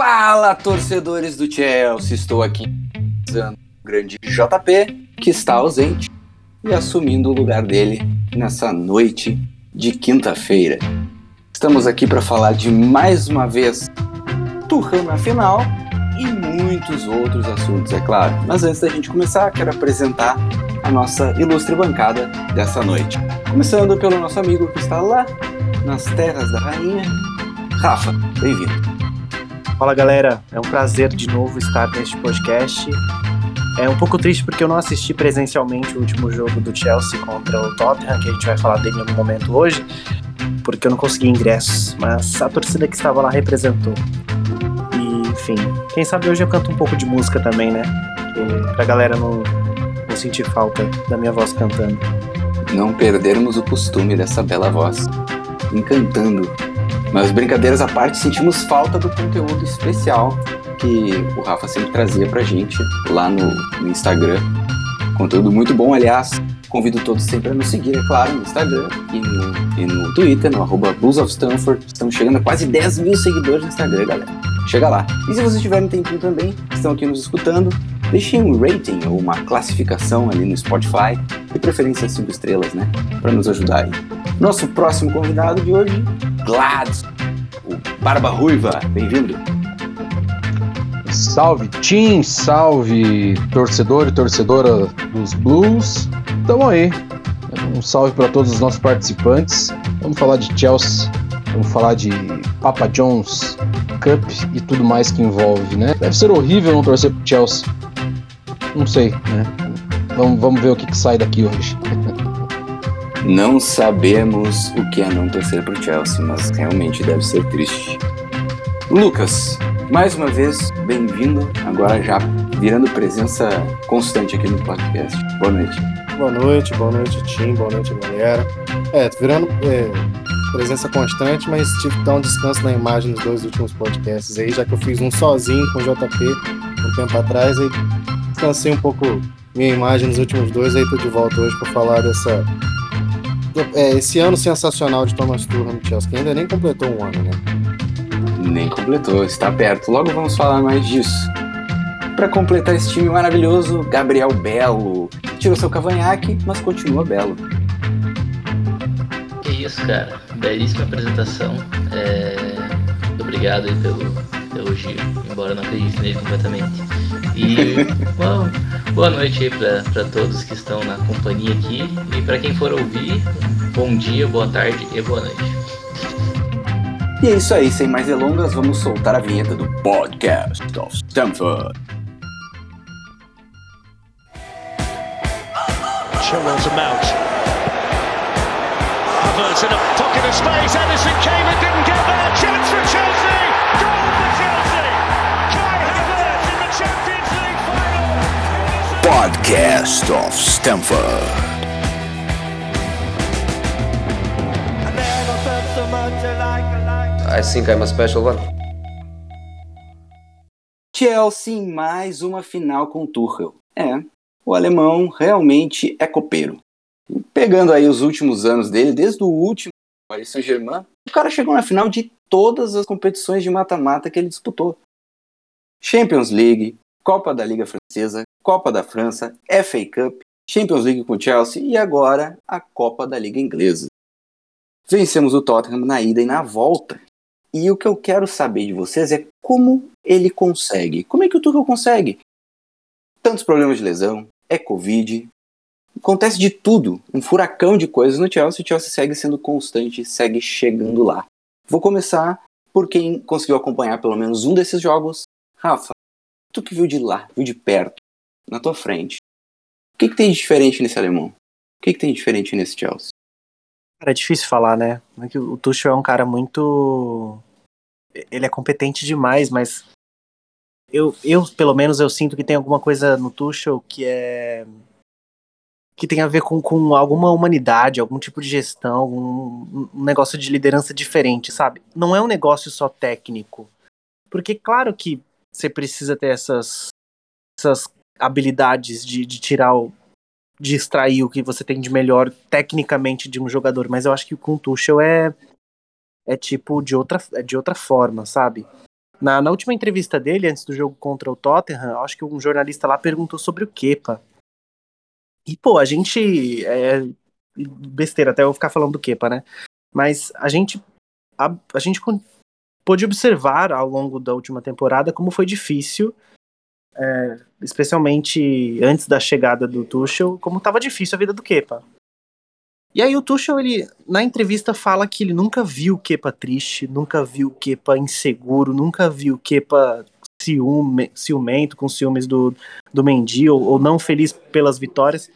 Fala, torcedores do Chelsea! Estou aqui usando o grande JP, que está ausente, e assumindo o lugar dele nessa noite de quinta-feira. Estamos aqui para falar de mais uma vez Tuchel na final e muitos outros assuntos, é claro. Mas antes da gente começar, quero apresentar a nossa ilustre bancada dessa noite. Começando pelo nosso amigo que está lá nas terras da rainha, Rafa. Bem-vindo. Fala galera, é um prazer de novo estar neste podcast. É um pouco triste porque eu não assisti presencialmente o último jogo do Chelsea contra o Tottenham, que a gente vai falar dele em algum momento hoje, porque eu não consegui ingressos, mas a torcida que estava lá representou. E, enfim, quem sabe hoje eu canto um pouco de música também, né? E pra galera não, não sentir falta da minha voz cantando. Não perdermos o costume dessa bela voz, encantando mas brincadeiras à parte, sentimos falta do conteúdo especial que o Rafa sempre trazia pra gente lá no, no Instagram. Conteúdo muito bom, aliás. Convido todos sempre a nos seguir, é claro, no Instagram e no, e no Twitter, no arroba Blues of Stanford. Estamos chegando a quase 10 mil seguidores no Instagram, galera. Chega lá. E se vocês tiverem tempinho também, estão aqui nos escutando, deixem um rating ou uma classificação ali no Spotify, de preferência 5 estrelas, né? Para nos ajudar aí. Nosso próximo convidado de hoje, Gladson, o Barba Ruiva. Bem-vindo. Salve, Tim, salve, torcedor e torcedora dos Blues. Tamo aí. Um salve para todos os nossos participantes. Vamos falar de Chelsea, vamos falar de Papa John's Cup e tudo mais que envolve, né? Deve ser horrível não torcer pro Chelsea. Não sei, né? Vamos, vamos ver o que, que sai daqui hoje. Não sabemos o que é não torcer pro Chelsea, mas realmente deve ser triste. Lucas, mais uma vez, bem-vindo, agora já virando presença constante aqui no podcast. Boa noite. Boa noite, boa noite, Tim, boa noite, galera. É, tô virando é, presença constante, mas tive que dar um descanso na imagem nos dois últimos podcasts aí, já que eu fiz um sozinho com o JP um tempo atrás, aí descansei um pouco minha imagem nos últimos dois, aí tô de volta hoje para falar dessa é, esse ano sensacional de Thomas Tuchel no Chelsea, que ainda nem completou um ano, né? Nem completou, está perto. Logo vamos falar mais disso. Para completar esse time maravilhoso, Gabriel Belo. Tirou seu cavanhaque, mas continua belo. Que isso, cara. Belíssima apresentação. É... Obrigado aí pelo elogio, embora não acredite nele completamente. E bom, boa noite aí para todos que estão na companhia aqui. E para quem for ouvir, bom dia, boa tarde e boa noite. E é isso aí, sem mais delongas, vamos soltar a vinheta do Podcast of Stanford. Chilwell to Mount. Havertz in a pocket of space. Edison came and didn't get there. Chance for Chelsea. Podcast of Stanford. I think I'm a special one. Chelsea em mais uma final com Tuchel. É, o alemão realmente é copeiro. Pegando aí os últimos anos dele, desde o último Paris Saint-Germain, o cara chegou na final de todas as competições de mata-mata que ele disputou. Champions League, Copa da Liga Francesa, Copa da França, FA Cup, Champions League com Chelsea e agora a Copa da Liga Inglesa. Vencemos o Tottenham na ida e na volta. E o que eu quero saber de vocês é como ele consegue. Como é que o Tuchel consegue? Tantos problemas de lesão, é Covid, acontece de tudo, um furacão de coisas no Chelsea. O Chelsea segue sendo constante, segue chegando lá. Vou começar por quem conseguiu acompanhar pelo menos um desses jogos. Rafa, tu que viu de lá, viu de perto, na tua frente. O que, que tem de diferente nesse alemão? O que, que tem de diferente nesse Chelsea? Cara, é difícil falar, né? É o Tuchel é um cara muito. Ele é competente demais, mas. Eu, eu, pelo menos, eu sinto que tem alguma coisa no Tuchel que é. que tem a ver com, com alguma humanidade, algum tipo de gestão, um, um negócio de liderança diferente, sabe? Não é um negócio só técnico. Porque, claro que você precisa ter essas, essas habilidades de, de tirar o, de extrair o que você tem de melhor tecnicamente de um jogador, mas eu acho que com o Tuchel é é tipo de outra é de outra forma, sabe? Na, na última entrevista dele, antes do jogo contra o Tottenham, acho que um jornalista lá perguntou sobre o Kepa. E, pô, a gente. É, besteira, até eu ficar falando do Kepa, né? Mas a gente. A, a gente pôde observar ao longo da última temporada como foi difícil, é, especialmente antes da chegada do Tuchel, como estava difícil a vida do Kepa. E aí o Tuchel, ele, na entrevista, fala que ele nunca viu o Kepa triste, nunca viu o Kepa inseguro, nunca viu o Kepa ciume, ciumento, com ciúmes do, do Mendy, ou, ou, não feliz pelas vitórias.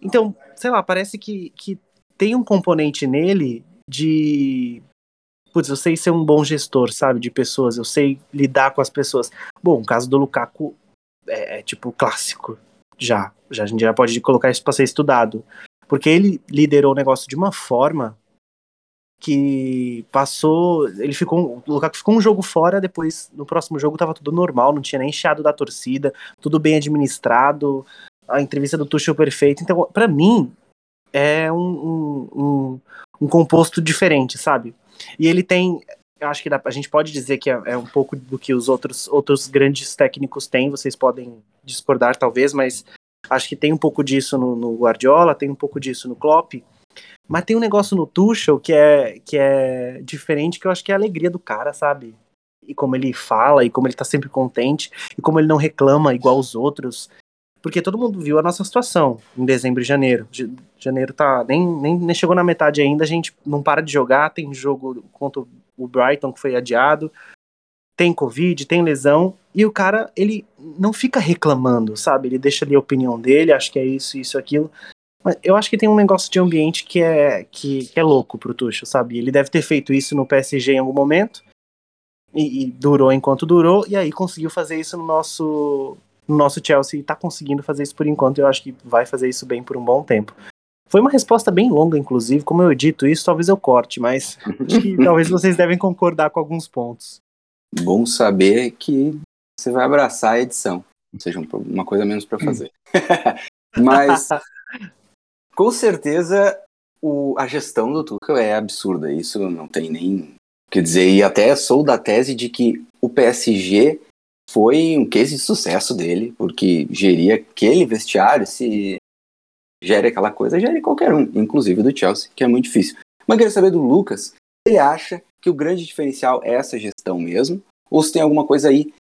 Então, sei lá, parece que, que tem um componente nele de... Putz, eu sei ser um bom gestor, sabe, de pessoas, eu sei lidar com as pessoas. Bom, o caso do Lukaku é, é tipo clássico, já. já. A gente já pode colocar isso para ser estudado. Porque ele liderou o negócio de uma forma que passou. Ele ficou. O Lukaku ficou um jogo fora, depois no próximo jogo tava tudo normal, não tinha nem chiado da torcida, tudo bem administrado, a entrevista do Tuchel perfeita. Então, para mim, é um, um, um, um, composto diferente, sabe? E ele tem. Eu acho que dá, a gente pode dizer que é, é, um pouco do que os outros, outros grandes técnicos têm, vocês podem discordar talvez, mas Acho que tem um pouco disso no, no Guardiola, tem um pouco disso no Klopp. Mas tem um negócio no Tuchel que é, que é diferente, que eu acho que é a alegria do cara, sabe? E como ele fala, e como ele tá sempre contente, e como ele não reclama igual os outros. Porque todo mundo viu a nossa situação em dezembro e janeiro. Janeiro tá. Nem, nem, nem chegou na metade ainda, a gente não para de jogar, tem jogo contra o Brighton que foi adiado tem Covid, tem lesão, e o cara, ele não fica reclamando, sabe? Ele deixa ali a opinião dele, acho que é isso, isso, aquilo. Mas eu acho que tem um negócio de ambiente que é, que, que é louco pro Tuchel, sabe? Ele deve ter feito isso no PSG em algum momento, e, e, durou enquanto durou, e aí conseguiu fazer isso no nosso, no nosso Chelsea, e tá conseguindo fazer isso por enquanto, eu acho que vai fazer isso bem por um bom tempo. Foi uma resposta bem longa, inclusive, como eu dito isso, talvez eu corte, mas talvez vocês devem concordar com alguns pontos bom saber que você vai abraçar a edição. Ou seja, uma coisa menos para fazer. Mas, com certeza, o, a gestão do Tuchel é absurda. Isso não tem nem quer dizer. E até sou da tese de que o PSG foi um case de sucesso dele, porque geria aquele vestiário, se gere aquela coisa, gere qualquer um, inclusive do Chelsea, que é muito difícil. Mas queria saber do Lucas, ele acha que o grande diferencial é essa gestão mesmo? Ou se tem alguma coisa aí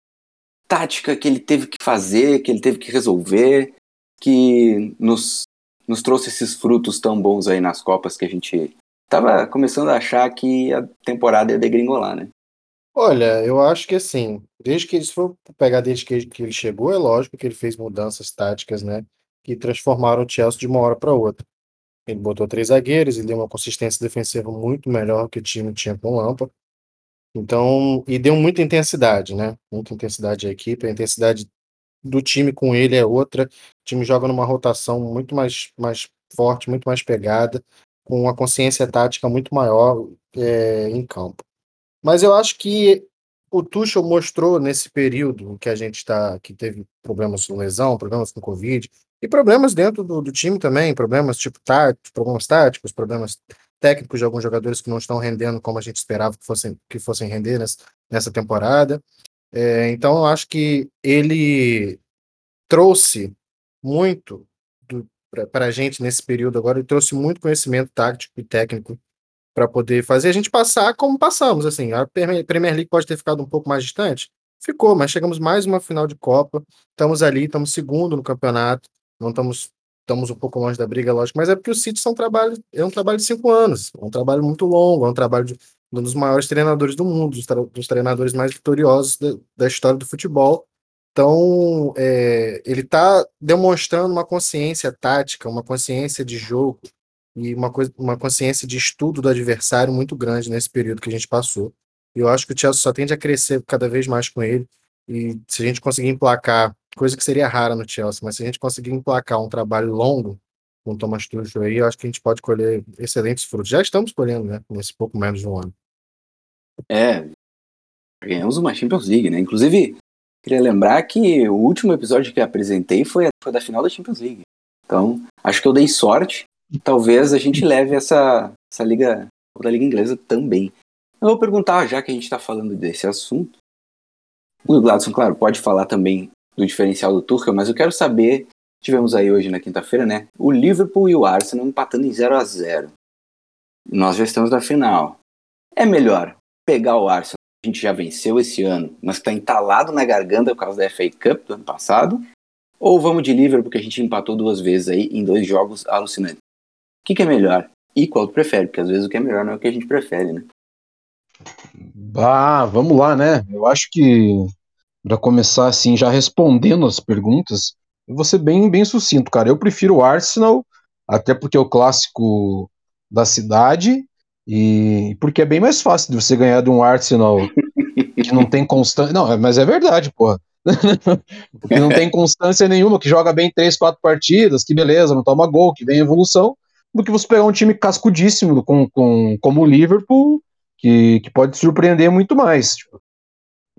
tática que ele teve que fazer, que ele teve que resolver, que nos, nos trouxe esses frutos tão bons aí nas Copas que a gente estava começando a achar que a temporada ia degringolar, né? Olha, eu acho que assim, desde que ele se for pegar desde que ele chegou, é lógico que ele fez mudanças táticas, né? Que transformaram o Chelsea de uma hora para outra. Ele botou três zagueiros, ele deu uma consistência defensiva muito melhor que o time tinha com o Lampa. Então, e deu muita intensidade, né? Muita intensidade à equipe. A intensidade do time com ele é outra. O time joga numa rotação muito mais, mais forte, muito mais pegada, com uma consciência tática muito maior é, em campo. Mas eu acho que o Tuchel mostrou nesse período que a gente está, que teve problemas com lesão, problemas com Covid, e problemas dentro do, do time também, problemas tipo táticos, problemas táticos, problemas técnicos de alguns jogadores que não estão rendendo como a gente esperava que fossem, que fossem render nessa, nessa temporada. É, então, eu acho que ele trouxe muito para a gente nesse período agora, ele trouxe muito conhecimento tático e técnico para poder fazer a gente passar como passamos. Assim, a Premier League pode ter ficado um pouco mais distante, ficou, mas chegamos mais uma final de Copa, estamos ali, estamos segundo no campeonato, não estamos estamos um pouco longe da briga, lógico, mas é porque o City são um trabalho, é um trabalho de cinco anos, é um trabalho muito longo, é um trabalho de um dos maiores treinadores do mundo, dos, dos treinadores mais vitoriosos da, da, história do futebol. Então, é, ele está demonstrando uma consciência tática, uma consciência de jogo e uma, coisa, uma consciência de estudo do adversário muito grande nesse período que a gente passou. E eu acho que o Chelsea só tende a crescer cada vez mais com ele. E se a gente conseguir emplacar coisa que seria rara no Chelsea, mas se a gente conseguir emplacar um trabalho longo com o Thomas Tuchel aí, eu acho que a gente pode colher excelentes frutos. Já estamos colhendo, né, nesse pouco menos de um ano. É, ganhamos uma Champions League, né? Inclusive, queria lembrar que o último episódio que apresentei foi, foi da final da Champions League. Então, acho que eu dei sorte. Talvez a gente leve essa, essa liga, da liga inglesa também. Eu vou perguntar, já que a gente está falando desse assunto, O Gladson, claro, pode falar também do diferencial do Tuchel, mas eu quero saber, tivemos aí hoje na quinta-feira, né, o Liverpool e o Arsenal empatando em 0 a 0 Nós já estamos na final. É melhor pegar o Arsenal, a gente já venceu esse ano, mas está entalado na garganta por causa da FA Cup do ano passado, ou vamos de Liverpool, porque a gente empatou duas vezes aí em dois jogos alucinantes. O que, que é melhor? E qual tu prefere? Porque às vezes o que é melhor não é o que a gente prefere, né? Ah, vamos lá, né? Eu acho que para começar assim, já respondendo as perguntas, eu vou ser bem, bem sucinto, cara. Eu prefiro o Arsenal, até porque é o clássico da cidade e porque é bem mais fácil de você ganhar de um Arsenal que não tem constância. Não, mas é verdade, porra. porque não tem constância nenhuma, que joga bem três, quatro partidas, que beleza, não toma gol, que vem evolução, do que você pegar um time cascudíssimo com, com, como o Liverpool, que, que pode surpreender muito mais. Tipo.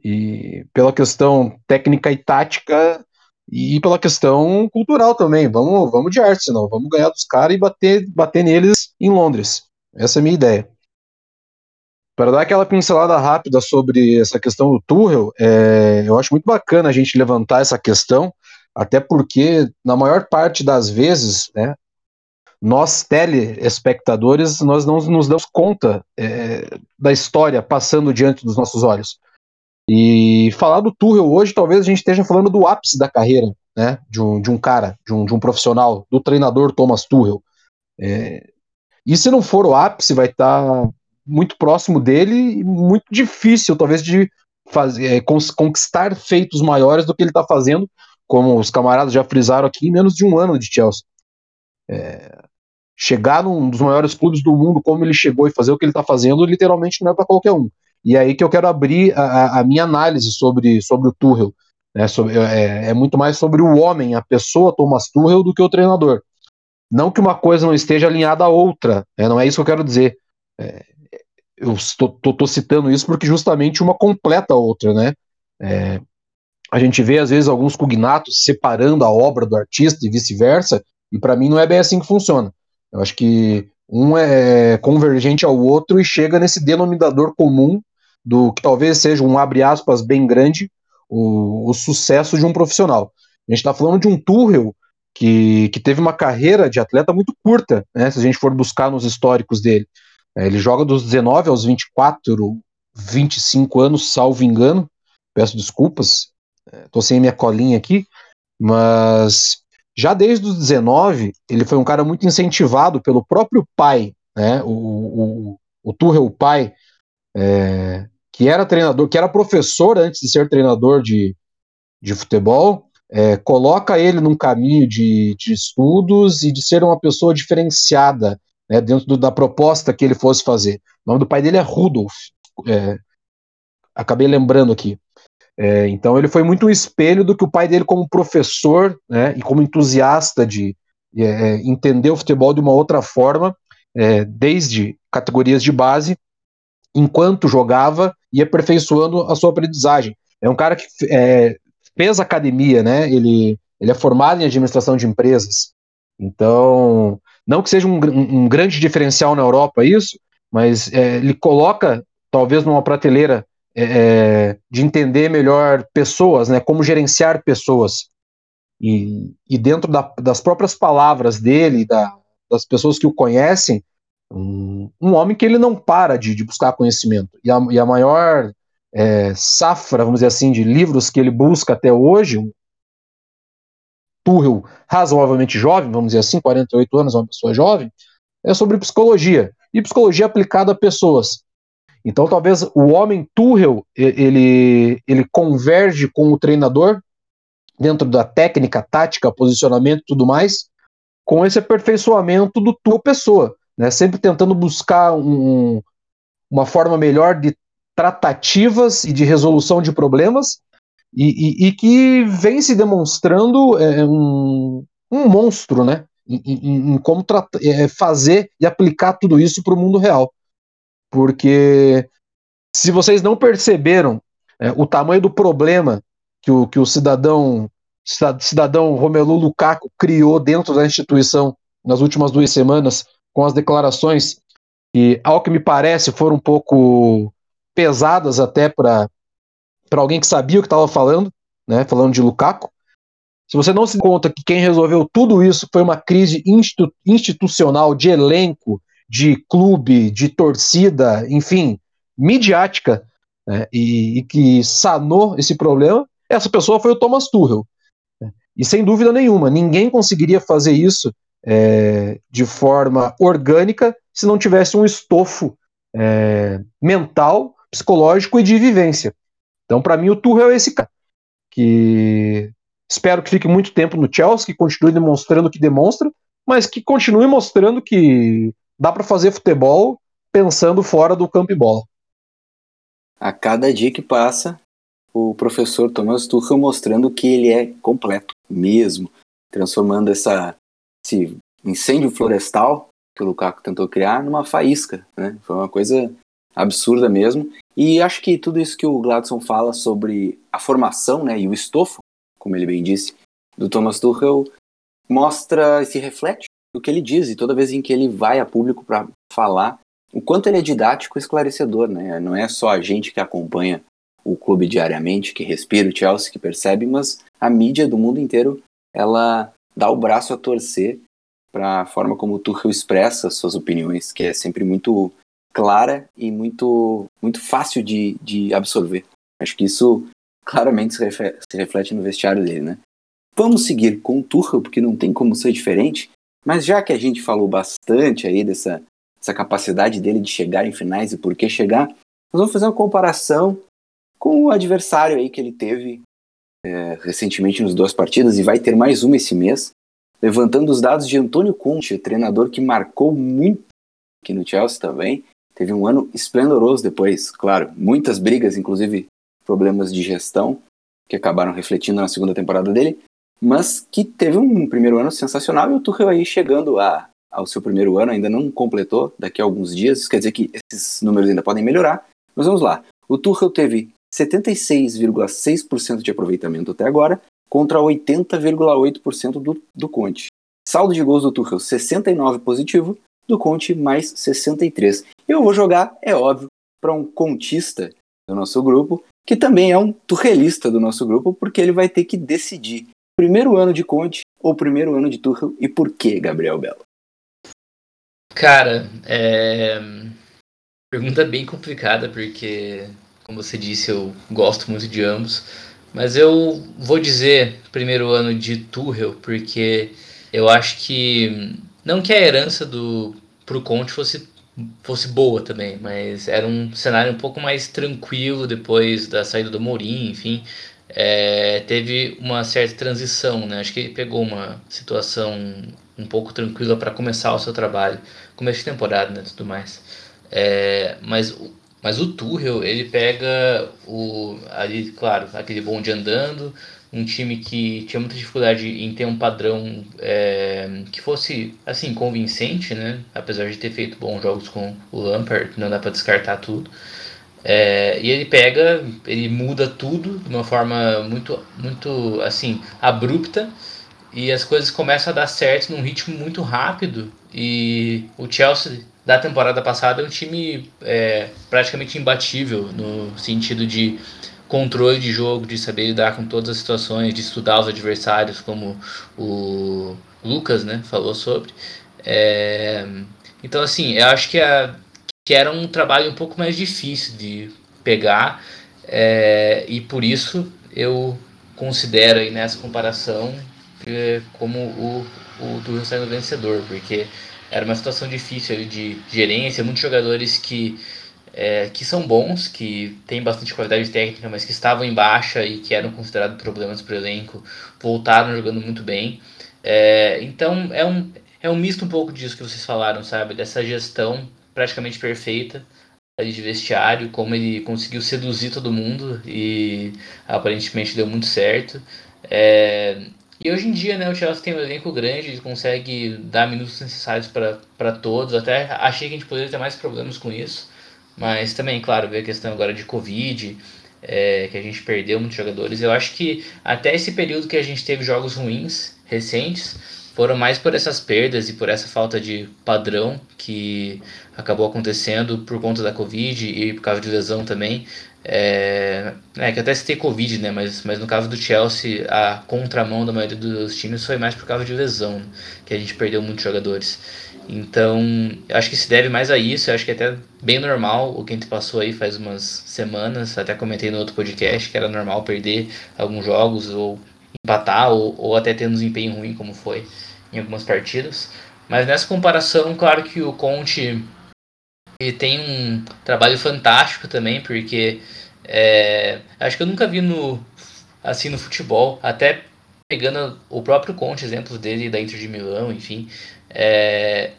E pela questão técnica e tática, e pela questão cultural também. Vamos, vamos de Arsenal, vamos ganhar dos caras e bater, bater neles em Londres. Essa é a minha ideia. Para dar aquela pincelada rápida sobre essa questão do Tuchel, é, eu acho muito bacana a gente levantar essa questão, até porque, na maior parte das vezes, né, nós, telespectadores, nós não nos damos conta é, da história passando diante dos nossos olhos. E falar do Tuchel hoje, talvez a gente esteja falando do ápice da carreira né, de, um, de um cara, de um, de um profissional, do treinador Thomas Tuchel. É, e se não for o ápice, vai estar tá muito próximo dele e muito difícil, talvez, de fazer, é, conquistar feitos maiores do que ele está fazendo, como os camaradas já frisaram aqui, em menos de um ano de Chelsea. É, chegar num dos maiores clubes do mundo, como ele chegou e fazer o que ele está fazendo, literalmente não é para qualquer um. E é aí que eu quero abrir a, a minha análise sobre, sobre o Tuchel. Né, sobre, é, é, muito mais sobre o homem, a pessoa Thomas Tuchel, do que o treinador. Não que uma coisa não esteja alinhada à outra, né, não é isso que eu quero dizer. É, eu estou citando isso porque justamente uma completa a outra, né? É, a gente vê às vezes alguns cognatos separando a obra do artista e vice-versa, e para mim não é bem assim que funciona. Eu acho que um é convergente ao outro e chega nesse denominador comum do que talvez seja um abre aspas bem grande, o, o sucesso de um profissional. A gente está falando de um Tuchel que, que teve uma carreira de atleta muito curta, né, se a gente for buscar nos históricos dele. É, ele joga dos 19 aos 24, 25 anos, salvo engano. Peço desculpas, estou é, sem minha colinha aqui, mas já desde os 19, ele foi um cara muito incentivado pelo próprio pai, né? O, o, o Tuchel, o pai, é, que era treinador, que era professor antes de ser treinador de, de futebol, é, coloca ele num caminho de, de estudos e de ser uma pessoa diferenciada né, dentro do, da proposta que ele fosse fazer. O nome do pai dele é Rudolf, é, acabei lembrando aqui. É, então ele foi muito um espelho do que o pai dele, como professor né, e como entusiasta de é, entender o futebol de uma outra forma, é, desde categorias de base, enquanto jogava e aperfeiçoando a sua aprendizagem. É um cara que é, fez academia, né? Ele, ele é formado em administração de empresas. Então, não que seja um, um grande diferencial na Europa isso, mas é, ele coloca, talvez, numa prateleira é, é, de entender melhor pessoas, né, como gerenciar pessoas. E, e dentro da, das próprias palavras dele, da, das pessoas que o conhecem, um, um homem que ele não para de, de buscar conhecimento. E a, e a maior é, safra, vamos dizer assim, de livros que ele busca até hoje, Tuchel razoavelmente jovem, vamos dizer assim, 48 anos, uma pessoa jovem, é sobre psicologia. E psicologia aplicada a pessoas. Então, talvez o homem Tuchel, ele, ele converge com o treinador, dentro da técnica, tática, posicionamento tudo mais, com esse aperfeiçoamento do tua pessoa, né? sempre tentando buscar um, uma forma melhor de tratativas e de resolução de problemas, e, e, e que vem se demonstrando é, um, um monstro, né? Em, em, em como é, fazer e aplicar tudo isso para o mundo real. Porque se vocês não perceberam é, o tamanho do problema que o, que o cidadão, cidadão Romelu Lukaku criou dentro da instituição nas últimas duas semanas, com as declarações que, ao que me parece, foram um pouco pesadas até para alguém que sabia o que estava falando, né, falando de Lukaku. Se você não se conta que quem resolveu tudo isso foi uma crise institu institucional de elenco, de clube, de torcida, enfim, midiática, né, e, e, que sanou esse problema, essa pessoa foi o Thomas Tuchel. Né. E sem dúvida nenhuma, ninguém conseguiria fazer isso é, de forma orgânica se não tivesse um estofo é, mental, psicológico e de vivência. Então, para mim, o Tuchel é esse cara que espero que fique muito tempo no Chelsea, que continue demonstrando o que demonstra, mas que continue mostrando que dá para fazer futebol pensando fora do campo e bola. A cada dia que passa, o professor Thomas Tuchel mostrando que ele é completo mesmo, transformando essa, esse incêndio florestal que o Lukaku tentou criar numa faísca, né? Foi uma coisa absurda mesmo. E acho que tudo isso que o Gladson fala sobre a formação, né, e o estofo, como ele bem disse, do Thomas Tuchel mostra e se reflete no que ele diz e toda vez em que ele vai a público para falar o quanto ele é didático e esclarecedor, né? Não é só a gente que acompanha o clube diariamente, que respira o Chelsea, que percebe, mas a mídia do mundo inteiro, ela dá o braço a torcer para a forma como o Tuchel expressa suas opiniões, que é sempre muito clara e muito, muito fácil de, de absorver. Acho que isso claramente se reflete no vestiário dele, né? Vamos seguir com o Tuchel, porque não tem como ser diferente, mas já que a gente falou bastante aí dessa, capacidade dele de chegar em finais e por que chegar, nós vamos fazer uma comparação com o adversário aí que ele teve é, recentemente nos duas partidas e vai ter mais uma esse mês, levantando os dados de Antônio Conte, treinador que marcou muito aqui no Chelsea também, Teve um ano esplendoroso depois, claro, muitas brigas, inclusive problemas de gestão, que acabaram refletindo na segunda temporada dele, mas que teve um primeiro ano sensacional e o Tuchel aí chegando a, ao seu primeiro ano, ainda não completou, daqui a alguns dias, isso quer dizer que esses números ainda podem melhorar, mas vamos lá. O Tuchel teve 76,6% de aproveitamento até agora, contra 80,8% do, do Conte. Saldo de gols do Tuchel, 69 positivo, do Conte mais 63. Eu vou jogar, é óbvio, para um contista do nosso grupo, que também é um turrelista do nosso grupo, porque ele vai ter que decidir primeiro ano de Conte ou primeiro ano de Tuchel? E por que, Gabriel Belo? Cara, é... pergunta bem complicada, porque, como você disse, eu gosto muito de ambos, mas eu vou dizer primeiro ano de Tuchel, porque eu acho que não que a herança do pro Conte fosse fosse boa também, mas era um cenário um pouco mais tranquilo depois da saída do Mourinho, enfim, é, teve uma certa transição, né? Acho que pegou uma situação um pouco tranquila para começar o seu trabalho, começo de temporada, né, tudo mais. É, mas mas o Tuchel, ele pega o ali, claro, aquele bonde andando, um time que tinha muita dificuldade em ter um padrão é, que fosse assim convincente, né? Apesar de ter feito bons jogos com o Lampard, não dá para descartar tudo. É, e ele pega, ele muda tudo de uma forma muito, muito assim abrupta e as coisas começam a dar certo num ritmo muito rápido. E o Chelsea da temporada passada é um time é, praticamente imbatível no sentido de controle de jogo, de saber lidar com todas as situações, de estudar os adversários, como o Lucas né, falou sobre. É, então, assim, eu acho que, a, que era um trabalho um pouco mais difícil de pegar, é, e por isso eu considero aí nessa comparação é, como o, o Tuchel sendo vencedor, porque era uma situação difícil de gerência, muitos jogadores que é, que são bons, que têm bastante qualidade técnica, mas que estavam em baixa e que eram considerados problemas para o elenco, voltaram jogando muito bem. É, então é um, é um misto um pouco disso que vocês falaram, sabe? Dessa gestão praticamente perfeita ali de vestiário, como ele conseguiu seduzir todo mundo e aparentemente deu muito certo. É, e hoje em dia, né, o Chelsea tem um elenco grande, ele consegue dar minutos necessários para todos. Até achei que a gente poderia ter mais problemas com isso. Mas também, claro, veio a questão agora de Covid, é, que a gente perdeu muitos jogadores. Eu acho que até esse período que a gente teve jogos ruins, recentes, foram mais por essas perdas e por essa falta de padrão que acabou acontecendo por conta da Covid e por causa de lesão também. É, é, que até citei Covid, né? Mas, mas no caso do Chelsea, a contramão da maioria dos times foi mais por causa de lesão, que a gente perdeu muitos jogadores. Então, acho que se deve mais a isso. Acho que é até bem normal o que a gente passou aí faz umas semanas. Até comentei no outro podcast que era normal perder alguns jogos ou empatar ou, ou até ter um desempenho ruim, como foi em algumas partidas. Mas nessa comparação, claro que o Conte ele tem um trabalho fantástico também, porque é, acho que eu nunca vi no assim no futebol, até pegando o próprio Conte, exemplos dele da Inter de Milão, enfim. É,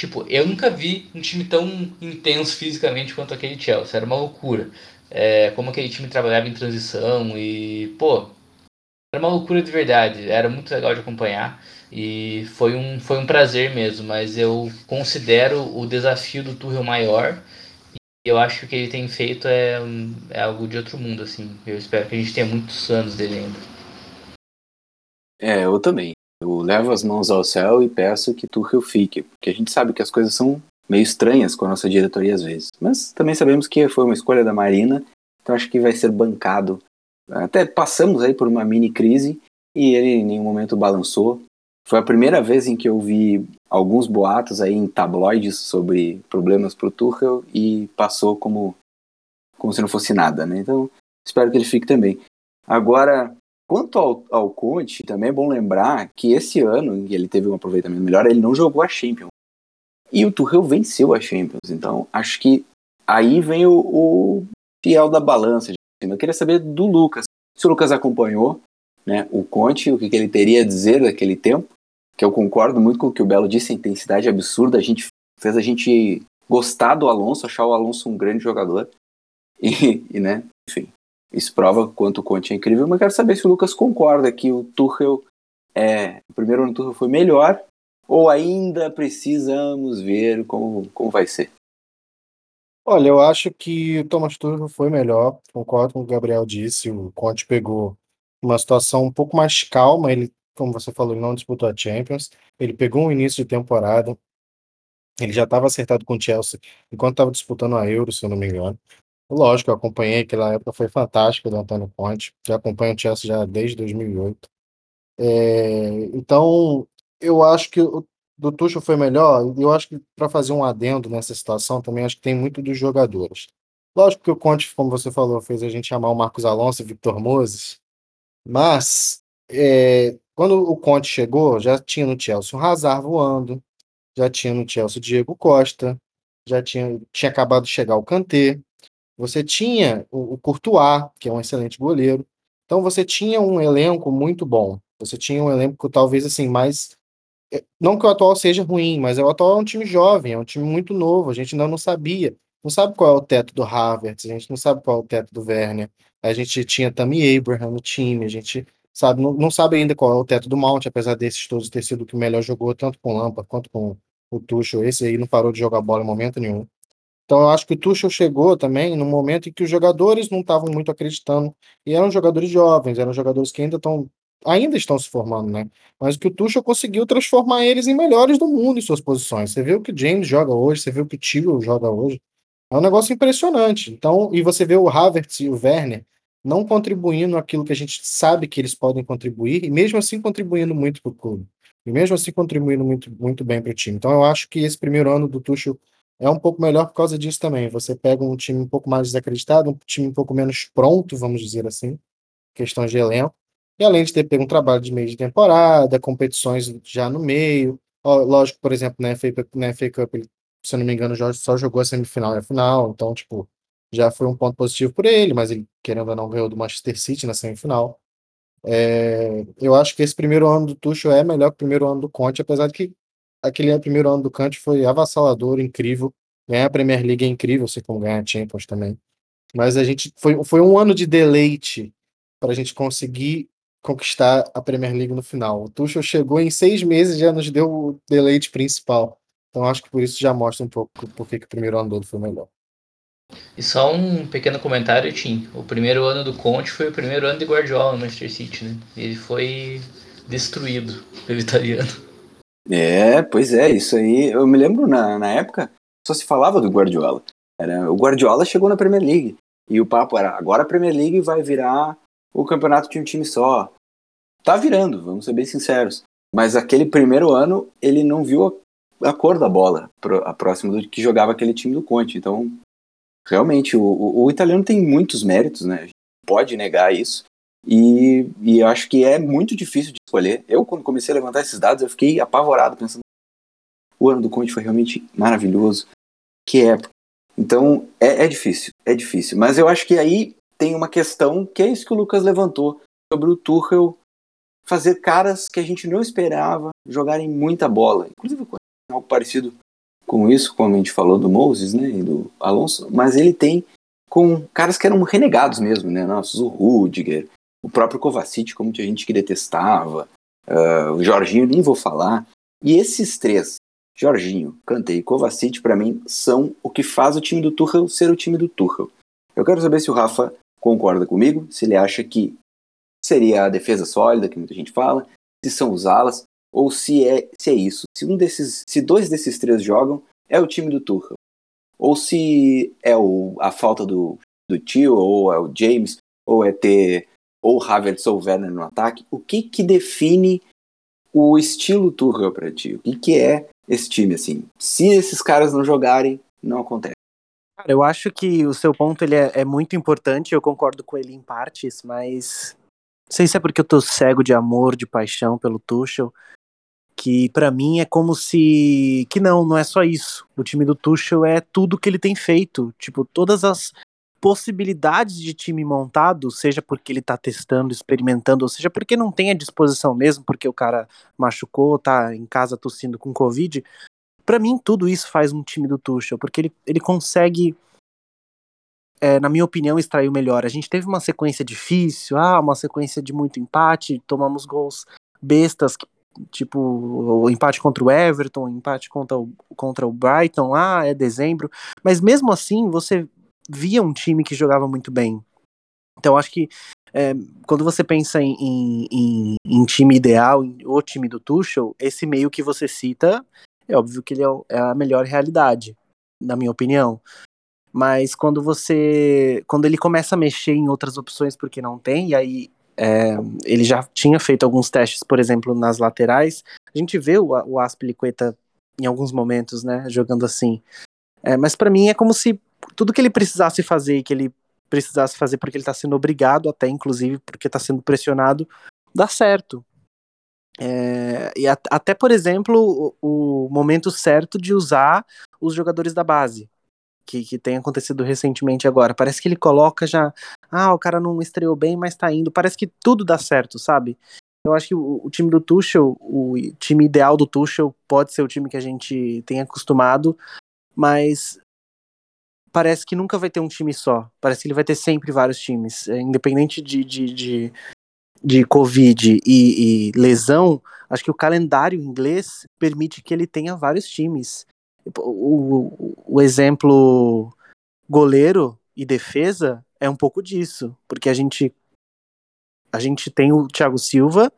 tipo, eu nunca vi um time tão intenso fisicamente quanto aquele Chelsea, era uma loucura. É, como aquele time trabalhava em transição e, pô, era uma loucura de verdade, era muito legal de acompanhar. E foi um, foi um prazer mesmo, mas eu considero o desafio do Tuchel maior. E eu acho que o que ele tem feito é, é algo de outro mundo, assim. Eu espero que a gente tenha muitos anos dele ainda. É, eu também. Eu levo as mãos ao céu e peço que Tuchel fique, porque a gente sabe que as coisas são meio estranhas com a nossa diretoria às vezes. Mas também sabemos que foi uma escolha da Marina, então acho que vai ser bancado. Até passamos aí por uma mini crise e ele em nenhum momento balançou. Foi a primeira vez em que eu vi alguns boatos aí em tabloides sobre problemas pro Tuchel e passou como, como se não fosse nada, né? Então, espero que ele fique também. Agora, quanto ao, ao Conte, também é bom lembrar que esse ano, em que ele teve um aproveitamento melhor, ele não jogou a Champions. E o Tuchel venceu a Champions. Então, acho que aí vem o, o fiel da balança. Eu queria saber do Lucas. Se o Lucas acompanhou né, o Conte, o que, ele teria a dizer daquele tempo que eu concordo muito com o que o Belo disse, a intensidade absurda, a gente fez a gente gostar do Alonso, achar o Alonso um grande jogador. E, e né, enfim, isso prova quanto o Conte é incrível, mas quero saber se o Lucas concorda que o Tuchel é, o primeiro ano do Tuchel foi melhor ou ainda precisamos ver como, como vai ser. Olha, eu acho que o Thomas Tuchel foi melhor, concordo com o que o Gabriel disse, o Conte pegou uma situação um pouco mais calma, ele como você falou, ele não disputou a Champions. Ele pegou um início de temporada. Ele já estava acertado com o Chelsea enquanto estava disputando a Euro, se eu não me engano. Lógico, eu acompanhei aquela época, foi fantástica do Antônio Conte. Já acompanho o Chelsea já desde 2008. É, então, eu acho que o do Tuchel foi melhor. Eu acho que para fazer um adendo nessa situação também acho que tem muito dos jogadores. Lógico que o Conte, como você falou, fez a gente chamar o Marcos Alonso e Victor Moses, mas é, quando o Conte chegou, já tinha no Chelsea o Hazard voando, já tinha no Chelsea o Diego Costa, já tinha, tinha acabado de chegar o Kanté, você tinha o, o Courtois, que é um excelente goleiro. Então você tinha um elenco muito bom. Você tinha um elenco talvez assim mais não que o atual seja ruim, mas o atual é um time jovem, é um time muito novo. A gente ainda não sabia, não sabe qual é o teto do Havertz, a gente não sabe qual é o teto do Werner. A gente tinha Tammy Abraham no time, a gente sabe? Não, não sabe ainda qual é o teto do Mount, apesar desses todos ter sido o que melhor jogou, tanto com o Lampa quanto com o Tuchel. Esse aí não parou de jogar bola em momento nenhum. Então eu acho que o Tuchel chegou também no momento em que os jogadores não estavam muito acreditando, e eram jogadores jovens, eram jogadores que ainda estão ainda estão se formando, né? Mas que o Tuchel conseguiu transformar eles em melhores do mundo em suas posições. Você vê o que o James joga hoje, você vê o que o Tio joga hoje. É um negócio impressionante. Então, e você vê o Havertz e o Werner não contribuindo aquilo que a gente sabe que eles podem contribuir, e mesmo assim contribuindo muito para o clube. E mesmo assim contribuindo muito, muito bem para o time. Então eu acho que esse primeiro ano do Tuchel é um pouco melhor por causa disso também. Você pega um time um pouco mais desacreditado, um time um pouco menos pronto, vamos dizer assim, questões de elenco, e além de ter pego um trabalho de meio de temporada, competições já no meio. Lógico, por exemplo, na FA, na FA Cup, ele, se eu não me engano, só jogou a semifinal e a final, então, tipo, já foi um ponto positivo por ele, mas ele, querendo ou não, ganhou do Manchester City na semifinal. É, eu acho que esse primeiro ano do Tuchel é melhor que o primeiro ano do Conte, apesar de que aquele primeiro ano do Conte foi avassalador, incrível. Ganhar a Premier League é incrível, sei como ganhar a Champions também. Mas a gente foi, foi um ano de deleite para a gente conseguir conquistar a Premier League no final. O Tuchel chegou em seis meses e já nos deu o deleite principal. Então acho que por isso já mostra um pouco por que o primeiro ano dele foi melhor. E só um pequeno comentário, Tim. O primeiro ano do Conte foi o primeiro ano de Guardiola no Manchester City, né? Ele foi destruído pelo italiano. É, pois é, isso aí. Eu me lembro na, na época, só se falava do Guardiola. Era, o Guardiola chegou na Premier League. E o papo era, agora a Premier League vai virar o campeonato de um time só. Tá virando, vamos ser bem sinceros. Mas aquele primeiro ano, ele não viu a, cor da bola, a próxima do que jogava aquele time do Conte. Então, realmente, o, o, o italiano tem muitos méritos, né? Pode negar isso. E, e acho que é muito difícil de escolher. Eu, quando comecei a levantar esses dados, eu fiquei apavorado, pensando o ano do Conte foi realmente maravilhoso. Que época. Então, é, é difícil, é difícil. Mas eu acho que aí tem uma questão que é isso que o Lucas levantou sobre o Tuchel fazer caras que a gente não esperava jogarem muita bola. Inclusive, algo parecido com isso, como a gente falou do Moses né, e do Alonso, mas ele tem com caras que eram renegados mesmo, né? Nossos, o Rudiger, o próprio Kovacic, como tinha gente que detestava, uh, o Jorginho, nem vou falar. E esses três, Jorginho, Kanté e Kovacic, para mim, são o que faz o time do Tuchel ser o time do Tuchel. Eu quero saber se o Rafa concorda comigo, se ele acha que seria a defesa sólida, que muita gente fala, se são os alas, ou se é, se é isso. Se um desses, se dois desses três jogam, é o time do Tuchel. Ou se é o, a falta do, do tio, ou é o James, ou é ter ou Havertz ou Werner no ataque, o que que define o estilo Tuchel para ti? O que que é esse time assim? Se esses caras não jogarem, não acontece. Cara, eu acho que o seu ponto ele é, é muito importante, eu concordo com ele em partes, mas não sei se é porque eu tô cego de amor, de paixão pelo Tuchel, que para mim é como se que não, não é só isso. O time do Tuchel é tudo que ele tem feito, tipo, todas as possibilidades de time montado, seja porque ele tá testando, experimentando, ou seja porque não tem a disposição mesmo, porque o cara machucou, tá em casa tossindo com Covid. Para mim, tudo isso faz um time do Tuchel, porque ele, ele consegue, é, na minha opinião, extrair o melhor. A gente teve uma sequência difícil, ah, uma sequência de muito empate, tomamos gols bestas, tipo o empate contra o Everton, o empate contra o, contra o Brighton, ah, é dezembro. Mas mesmo assim, você via um time que jogava muito bem. Então acho que é, quando você pensa em, em, em, time ideal, o time do Tuchel, esse meio que você cita, é óbvio que ele é, é a melhor realidade, na minha opinião. Mas quando você. Quando ele começa a mexer em outras opções porque não tem, e aí é, ele já tinha feito alguns testes, por exemplo, nas laterais. A gente vê o, o Aspilicueta em alguns momentos, né, jogando assim. É, mas para mim é como se tudo que ele precisasse fazer, que ele precisasse fazer porque ele está sendo obrigado, até inclusive porque está sendo pressionado, dá certo. É, e a, até, por exemplo, o, o, momento certo de usar os jogadores da base, que, que tem acontecido recentemente agora. Parece que ele coloca já, ah, o cara não estreou bem, mas tá indo. Parece que tudo dá certo, sabe? Eu acho que o, o time do Tuchel, o time ideal do Tuchel pode ser o time que a gente tem acostumado, mas parece que nunca vai ter um time só. Parece que ele vai ter sempre vários times. É, independente de, de, de, de Covid e, e, lesão, acho que o calendário inglês permite que ele tenha vários times. O, o, o exemplo goleiro e defesa é um pouco disso, porque a gente a gente tem o Thiago Silva,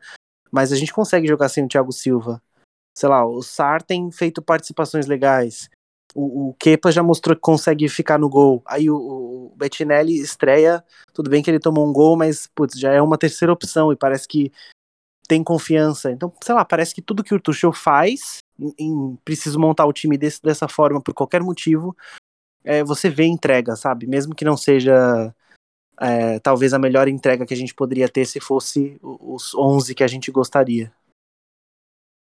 mas a gente consegue jogar sem o Thiago Silva. Sei lá, o Sar tem feito participações legais o, o Kepa já mostrou que consegue ficar no gol. Aí o, o Bettinelli estreia, tudo bem que ele tomou um gol, mas putz, já é uma terceira opção e parece que tem confiança. Então, sei lá, parece que tudo que o Tuchel faz, em, em preciso montar o time desse, dessa forma por qualquer motivo, é, você vê entrega, sabe? Mesmo que não seja é, talvez a melhor entrega que a gente poderia ter se fosse os 11 que a gente gostaria.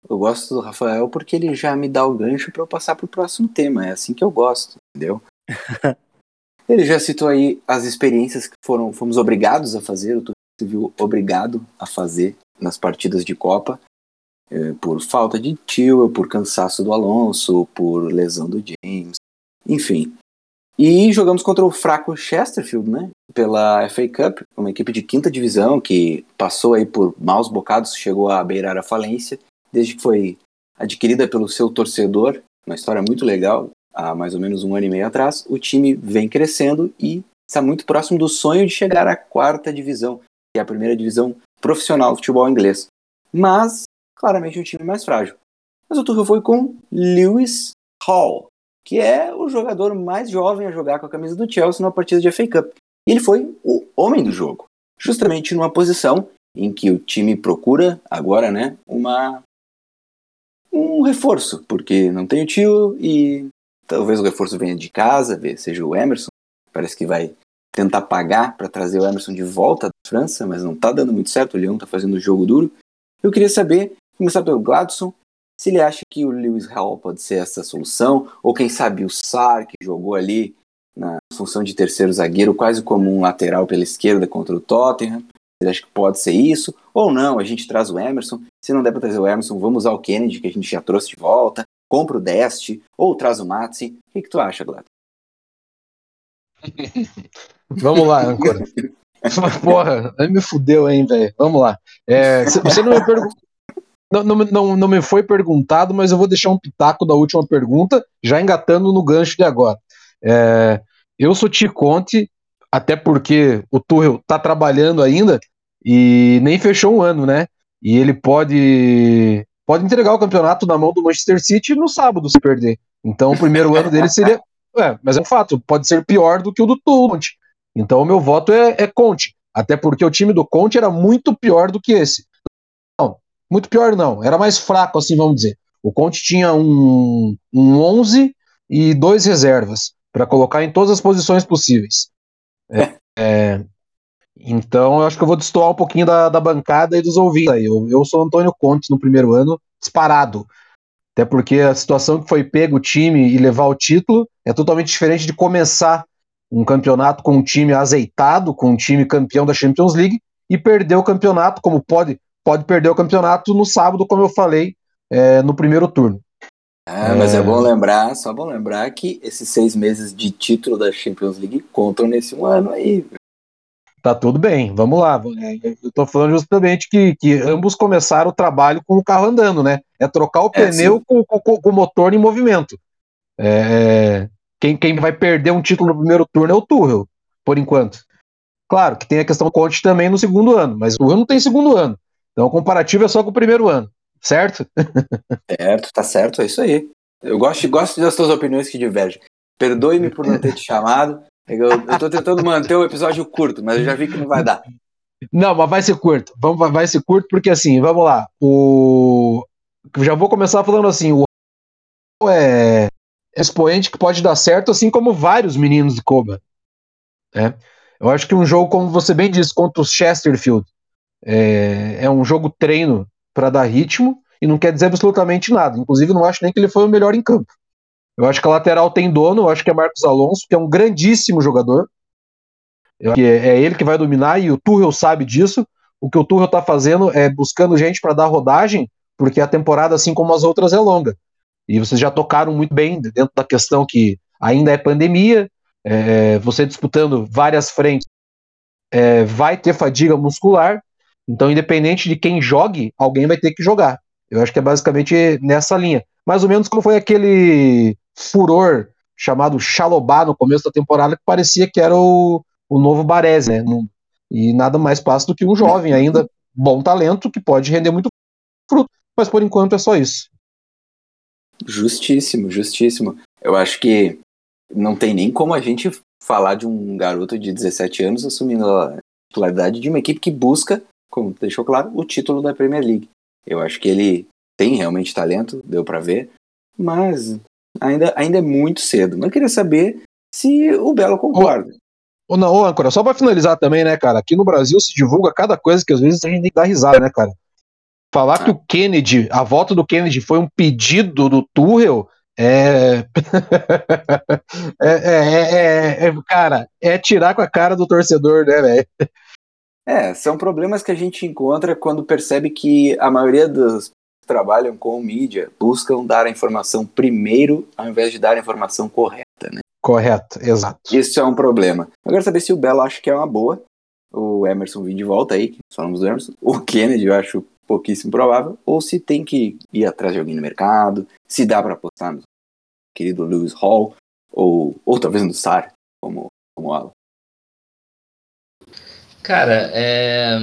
Eu gosto do Rafael porque ele já me dá o gancho para eu passar para o próximo tema. É assim que eu gosto, entendeu? ele já citou aí as experiências que foram, fomos obrigados a fazer, o se viu obrigado a fazer nas partidas de Copa, é, por falta de tio, por cansaço do Alonso, por lesão do James, enfim. E jogamos contra o fraco Chesterfield, né? Pela FA Cup, uma equipe de quinta divisão que passou aí por maus bocados, chegou a beirar a falência desde que foi adquirida pelo seu torcedor, uma história muito legal, há mais ou menos um ano e meio atrás, o time vem crescendo e está muito próximo do sonho de chegar à quarta divisão, que é a primeira divisão profissional do futebol inglês. Mas, claramente, um time mais frágil. Mas o Tuchel foi com Lewis Hall, que é o jogador mais jovem a jogar com a camisa do Chelsea na partida de FA Cup. E ele foi o homem do jogo, justamente numa posição em que o time procura agora, né, uma um reforço, porque não tem o tio e talvez o reforço venha de casa, seja o Emerson, parece que vai tentar pagar para trazer o Emerson de volta da França, mas não está dando muito certo, o Leão está fazendo um jogo duro. Eu queria saber, começar pelo Gladson, se ele acha que o Lewis Hall pode ser essa solução, ou quem sabe o Sar, que jogou ali na função de terceiro zagueiro, quase como um lateral pela esquerda contra o Tottenham. Ele acha que pode ser isso, ou não, a gente traz o Emerson. Se não der para trazer o Emerson, vamos usar o Kennedy, que a gente já trouxe de volta, compra o Dest, ou traz o Matsi. O que, que tu acha, Gladson? Vamos lá, Âncora. Porra, aí me fudeu, hein, velho. Vamos lá. É, você não me perguntou. Não, não, não, não me foi perguntado, mas eu vou deixar um pitaco da última pergunta, já engatando no gancho de agora. É, eu sou Ticonte, até porque o Tuchel tá trabalhando ainda e nem fechou um ano, né? E ele pode pode entregar o campeonato na mão do Manchester City no sábado se perder. Então o primeiro ano dele seria, é, mas é um fato, pode ser pior do que o do Conte. Então o meu voto é, é Conte, até porque o time do Conte era muito pior do que esse. Não, muito pior não, era mais fraco assim, vamos dizer. O Conte tinha um, um 11 e dois reservas para colocar em todas as posições possíveis. É, é, então eu acho que eu vou destoar um pouquinho da, da bancada e dos ouvintes aí. Eu, eu sou Antônio Conte no primeiro ano, disparado. Até porque a situação que foi pego o time e levar o título é totalmente diferente de começar um campeonato com um time azeitado, com um time campeão da Champions League, e perder o campeonato, como pode, pode perder o campeonato no sábado, como eu falei, é, no primeiro turno. Ah, mas é... é bom lembrar, só bom lembrar que esses seis meses de título da Champions League contam nesse um ano aí. Tá tudo bem, vamos lá. É, eu tô falando justamente que, que ambos começaram o trabalho com o carro andando, né? É trocar o é, pneu com, com, com, o motor em movimento. É, quem, quem vai perder um título no primeiro turno é o Tuchel, por enquanto. Claro que tem a questão do Conte também no segundo ano, mas o Tuchel não tem segundo ano. Então o comparativo é só com o primeiro ano, certo? certo, tá certo, é isso aí. Eu gosto, gosto das suas opiniões que divergem. Perdoe-me por não ter te chamado, eu, eu tô tentando manter o episódio curto, mas eu já vi que não vai dar. Não, mas vai ser curto. Vamos, vai ser curto porque assim, vamos lá. O já vou começar falando assim, o é expoente que pode dar certo, assim como vários meninos de Koba. Né? Eu acho que um jogo, como você bem disse, contra o Chesterfield, é, é um jogo treino para dar ritmo e não quer dizer absolutamente nada. Inclusive, não acho nem que ele foi o melhor em campo. Eu acho que a lateral tem dono, eu acho que é Marcos Alonso, que é um grandíssimo jogador. Que é, é ele que vai dominar e o Tuchel sabe disso. O que o Tuchel está fazendo é buscando gente para dar rodagem, porque a temporada, assim como as outras, é longa. E vocês já tocaram muito bem dentro da questão que ainda é pandemia, é, você disputando várias frentes, é, vai ter fadiga muscular. Então, independente de quem jogue, alguém vai ter que jogar. Eu acho que é basicamente nessa linha. Mais ou menos como foi aquele furor chamado Xalobá no começo da temporada, que parecia que era o, o novo Baresi, né? E nada mais passa do que um jovem ainda, bom talento, que pode render muito fruto. Mas por enquanto é só isso. Justíssimo, justíssimo. Eu acho que não tem nem como a gente falar de um garoto de 17 anos assumindo a titularidade de uma equipe que busca, como deixou claro, o título da Premier League. Eu acho que ele tem realmente talento, deu para ver, mas ainda, ainda é muito cedo. Mas eu queria saber se o Belo concorda. Ô, não, ô, Âncora, só pra finalizar também, né, cara? Aqui no Brasil se divulga cada coisa que às vezes a gente tem que dar risada, né, cara? Falar que o Kennedy, a volta do Kennedy foi um pedido do Tuchel, é... é, é, é, cara, é tirar com a cara do torcedor, né, velho? É, são problemas que a gente encontra quando percebe que a maioria dos trabalham com mídia buscam dar a informação primeiro ao invés de dar a informação correta, né? Correto, exato. Isso é um problema. Eu quero saber se o Belo acha que é uma boa. O Emerson vir de volta aí, falamos do Emerson. O Kennedy eu acho pouquíssimo provável. Ou se tem que ir atrás de alguém no mercado, se dá para apostar no querido Lewis Hall, ou, ou talvez no Sar, como, como Alan. Cara, é,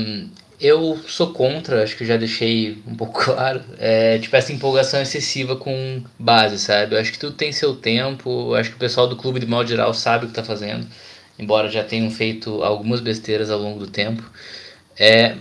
eu sou contra, acho que já deixei um pouco claro, é, tipo, essa empolgação excessiva com base, sabe? Eu acho que tudo tem seu tempo, acho que o pessoal do clube, de modo geral, sabe o que tá fazendo. embora já tenham feito algumas besteiras ao longo do tempo. É,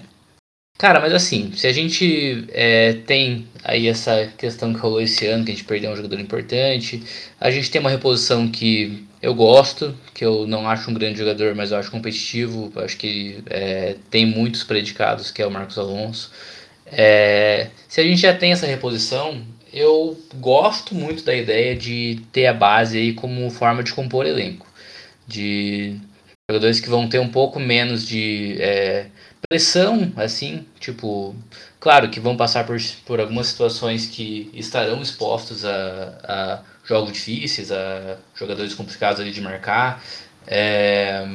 cara, mas assim, se a gente é, tem aí essa questão que rolou esse ano, que a gente perdeu um jogador importante, a gente tem uma reposição que eu gosto, que eu não acho um grande jogador, mas eu acho competitivo, acho que é, tem muitos predicados, que é o Marcos Alonso. É, se a gente já tem essa reposição, eu gosto muito da ideia de ter a base aí como forma de compor elenco. De jogadores que vão ter um pouco menos de é, pressão, assim, tipo, claro que vão passar por, por algumas situações que estarão expostos a, a jogos difíceis, a jogadores complicados ali de marcar, é,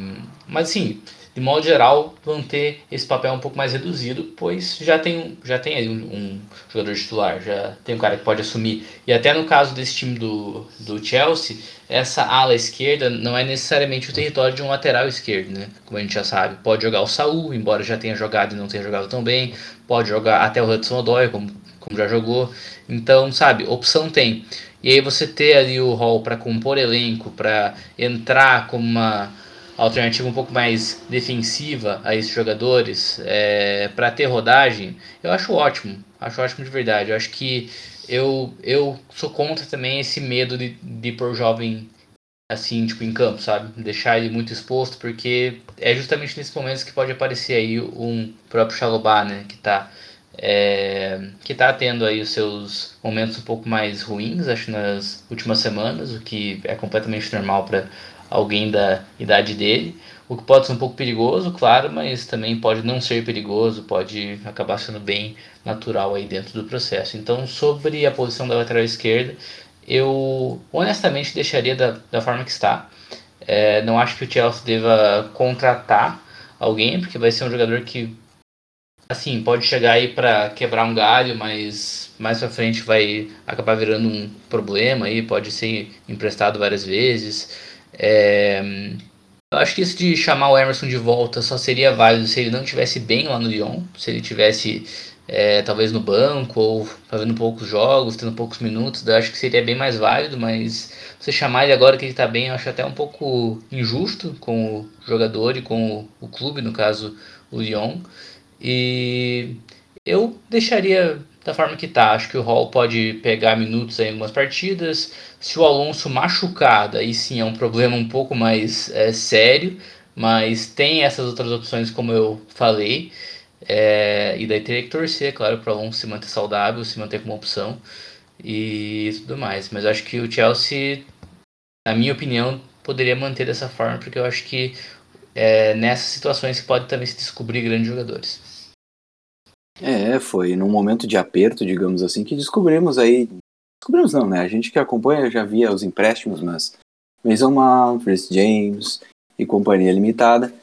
mas assim, de modo geral, vão ter esse papel um pouco mais reduzido, pois já tem, já tem um, um, jogador titular, já tem um cara que pode assumir. E até no caso desse time do, do Chelsea, essa ala esquerda não é necessariamente o território de um lateral esquerdo, né? Como a gente já sabe. Pode jogar o Saul, embora já tenha jogado e não tenha jogado tão bem. Pode jogar até o Hudson Odoi, como, como já jogou. Então, sabe, opção tem. E aí você ter ali o Hall para compor elenco, para entrar como uma alternativa um pouco mais defensiva a esses jogadores, é, para ter rodagem, eu acho ótimo. Acho ótimo de verdade. Eu acho que eu, eu sou contra também esse medo de, de pôr jovem assim, tipo, em campo, sabe? Deixar ele muito exposto, porque é justamente nesses momentos que pode aparecer aí um próprio Xalobá, né? Que tá, é, que tá tendo aí os seus momentos um pouco mais ruins, acho, nas últimas semanas, o que é completamente normal para alguém da idade dele, o que pode ser um pouco perigoso, claro, mas também pode não ser perigoso, pode acabar sendo bem natural aí dentro do processo. Então, sobre a posição da lateral esquerda, eu honestamente deixaria da, da forma que está. É, não acho que o Chelsea deva contratar alguém, porque vai ser um jogador que assim, pode chegar aí para quebrar um galho, mas mais pra frente vai acabar virando um problema aí, pode ser emprestado várias vezes. É, eu acho que isso de chamar o Emerson de volta só seria válido se ele não tivesse bem lá no Lyon, se ele tivesse é, talvez no banco ou fazendo poucos jogos, tendo poucos minutos, eu acho que seria bem mais válido, mas você chamar ele agora que ele está bem, eu acho até um pouco injusto com o jogador e com o, o clube, no caso o Lyon. E eu deixaria da forma que tá. Acho que o Hall pode pegar minutos em algumas partidas. Se o Alonso machucar, daí sim é um problema um pouco mais é, sério. Mas tem essas outras opções, como eu falei. É, e daí teria que torcer, claro, para o Alonso se manter saudável, se manter como opção e tudo mais. Mas acho que o Chelsea, na minha opinião, poderia manter dessa forma, porque eu acho que é nessas situações que pode também se descobrir grandes jogadores. É, foi num momento de aperto, digamos assim, que descobrimos aí. Descobrimos não, né? A gente que acompanha já via os empréstimos, mas Mason Mount, Chris James e companhia limitada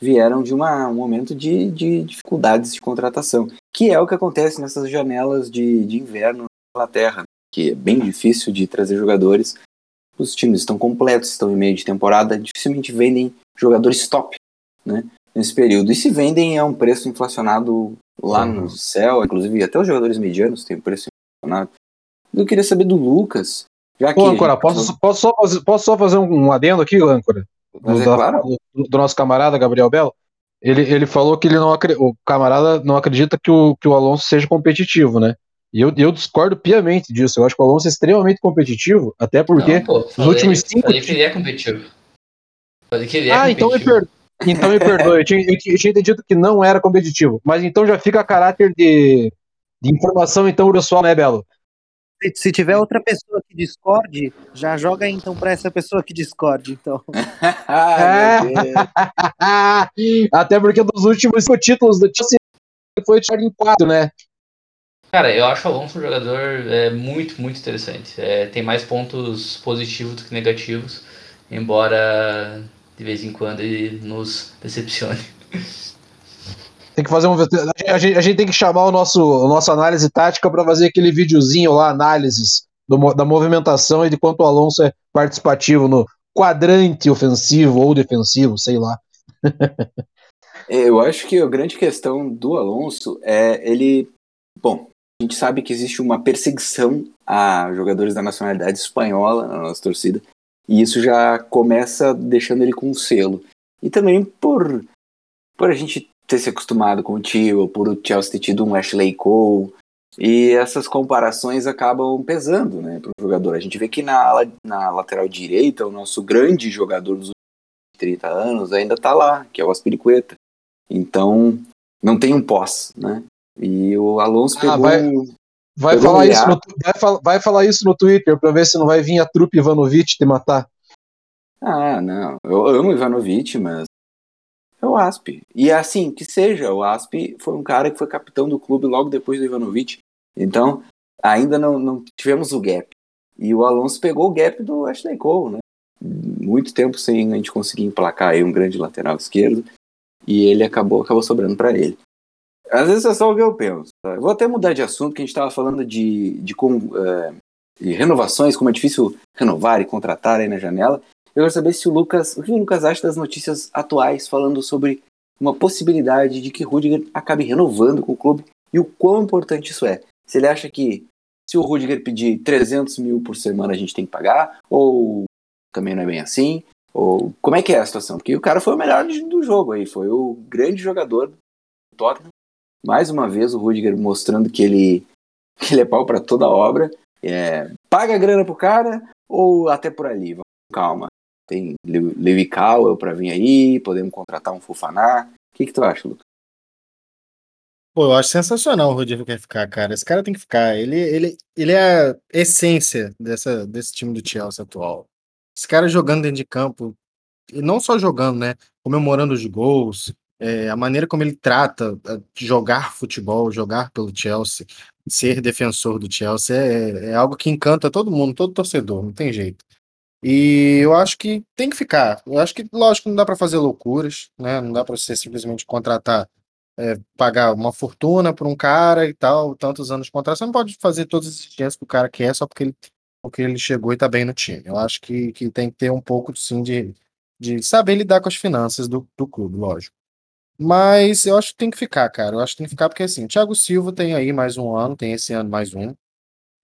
vieram de uma, um momento de, de dificuldades de contratação, que é o que acontece nessas janelas de, de inverno na Inglaterra, que é bem difícil de trazer jogadores. Os times estão completos, estão em meio de temporada, dificilmente vendem jogadores top, né? Nesse período. E se vendem a um preço inflacionado lá uhum. no céu, inclusive até os jogadores medianos têm preço inflacionado. Eu queria saber do Lucas. Já que Ô, Âncora, posso, posso, só fazer, posso só fazer um adendo aqui, Âncora? Do, é claro. do, do, nosso camarada Gabriel Belo. Ele, ele falou que ele não o camarada não acredita que o, que o Alonso seja competitivo, né? E eu, eu discordo piamente disso. Eu acho que o Alonso é extremamente competitivo, até porque não, pô, nos últimos cinco. Falei que ele é competitivo. Falei que ele é ah, competitivo. então me, per... então me perdoe. Eu tinha, eu tinha entendido que não era competitivo. Mas então já fica a caráter de, de informação, então, pessoal, né, Belo? Se, se, tiver outra pessoa que discorde, já joga então para essa pessoa que discorde, então. Até porque dos últimos títulos do Chelsea foi tirado em quatro, né? Cara, eu acho o Alonso um jogador é, muito, muito interessante. É, tem mais pontos positivos do que negativos, embora de vez em quando ele nos decepcione. Tem que fazer um. A gente, a gente tem que chamar o nosso, o nosso análise tática para fazer aquele videozinho lá, análises do, da movimentação e de quanto o Alonso é participativo no quadrante ofensivo ou defensivo, sei lá. Eu acho que a grande questão do Alonso é ele. Bom, a gente sabe que existe uma perseguição a jogadores da nacionalidade espanhola na nossa torcida. E isso já começa deixando ele com um selo. E também por, por a gente ter se acostumado com o tio, por o Chelsea ter tido um Ashley Cole, e essas comparações acabam pesando né, para o jogador. A gente vê que na, na lateral direita, o nosso grande jogador dos últimos 30 anos ainda está lá, que é o Aspiricueta. Então, não tem um pós, né? E o Alonso ah, pegou. Vai, vai falar isso no, vai, vai, falar isso no Twitter para ver se não vai vir a trupe Ivanovic te matar. Ah, não. Eu amo Ivanovic, mas é o Asp. E é assim, que seja, o Asp foi um cara que foi capitão do clube logo depois do Ivanovic. Então, ainda não, não tivemos o gap. E o Alonso pegou o gap do Ashley Cole, né? Muito tempo sem a gente conseguir emplacar aí um grande lateral esquerdo. E ele acabou, acabou sobrando para ele. Às vezes é só o que eu penso. Vou até mudar de assunto, que a gente estava falando de, de, é, de, renovações, como é difícil renovar e contratar aí na janela. Eu quero saber se o Lucas, o que o Lucas acha das notícias atuais falando sobre uma possibilidade de que Rudiger acabe renovando com o clube e o quão importante isso é. Se ele acha que se o Rudiger pedir 300 mil por semana a gente tem que pagar, ou também não é bem assim, ou como é que é a situação? Porque o cara foi o melhor do jogo aí, foi o grande jogador do Tottenham. Mais uma vez o Rudiger mostrando que ele, que ele é pau para toda obra. É, paga a grana pro cara ou até por ali? Calma. Tem Levi Cowell para vir aí, podemos contratar um Fufaná. O que, que tu acha, Lucas? Pô, eu acho sensacional o Rodrigo quer ficar, cara. Esse cara tem que ficar. Ele, ele, ele é a essência dessa, desse time do Chelsea atual. Esse cara jogando dentro de campo, e não só jogando, né? Comemorando os gols, é, a maneira como ele trata jogar futebol, jogar pelo Chelsea, ser defensor do Chelsea, é, é algo que encanta todo mundo, todo torcedor, não tem jeito. E eu acho que tem que ficar. Eu acho que, lógico, não dá para fazer loucuras, né? Não dá para você simplesmente contratar é, pagar uma fortuna por um cara e tal, tantos anos de contrato, você não pode fazer todas as exigências que o cara quer só porque ele, porque ele chegou e tá bem no time. Eu acho que, que tem que ter um pouco, sim, de, de saber lidar com as finanças do, do clube, lógico. Mas eu acho que tem que ficar, cara. Eu acho que tem que ficar porque, assim, Thiago Silva tem aí mais um ano, tem esse ano mais um.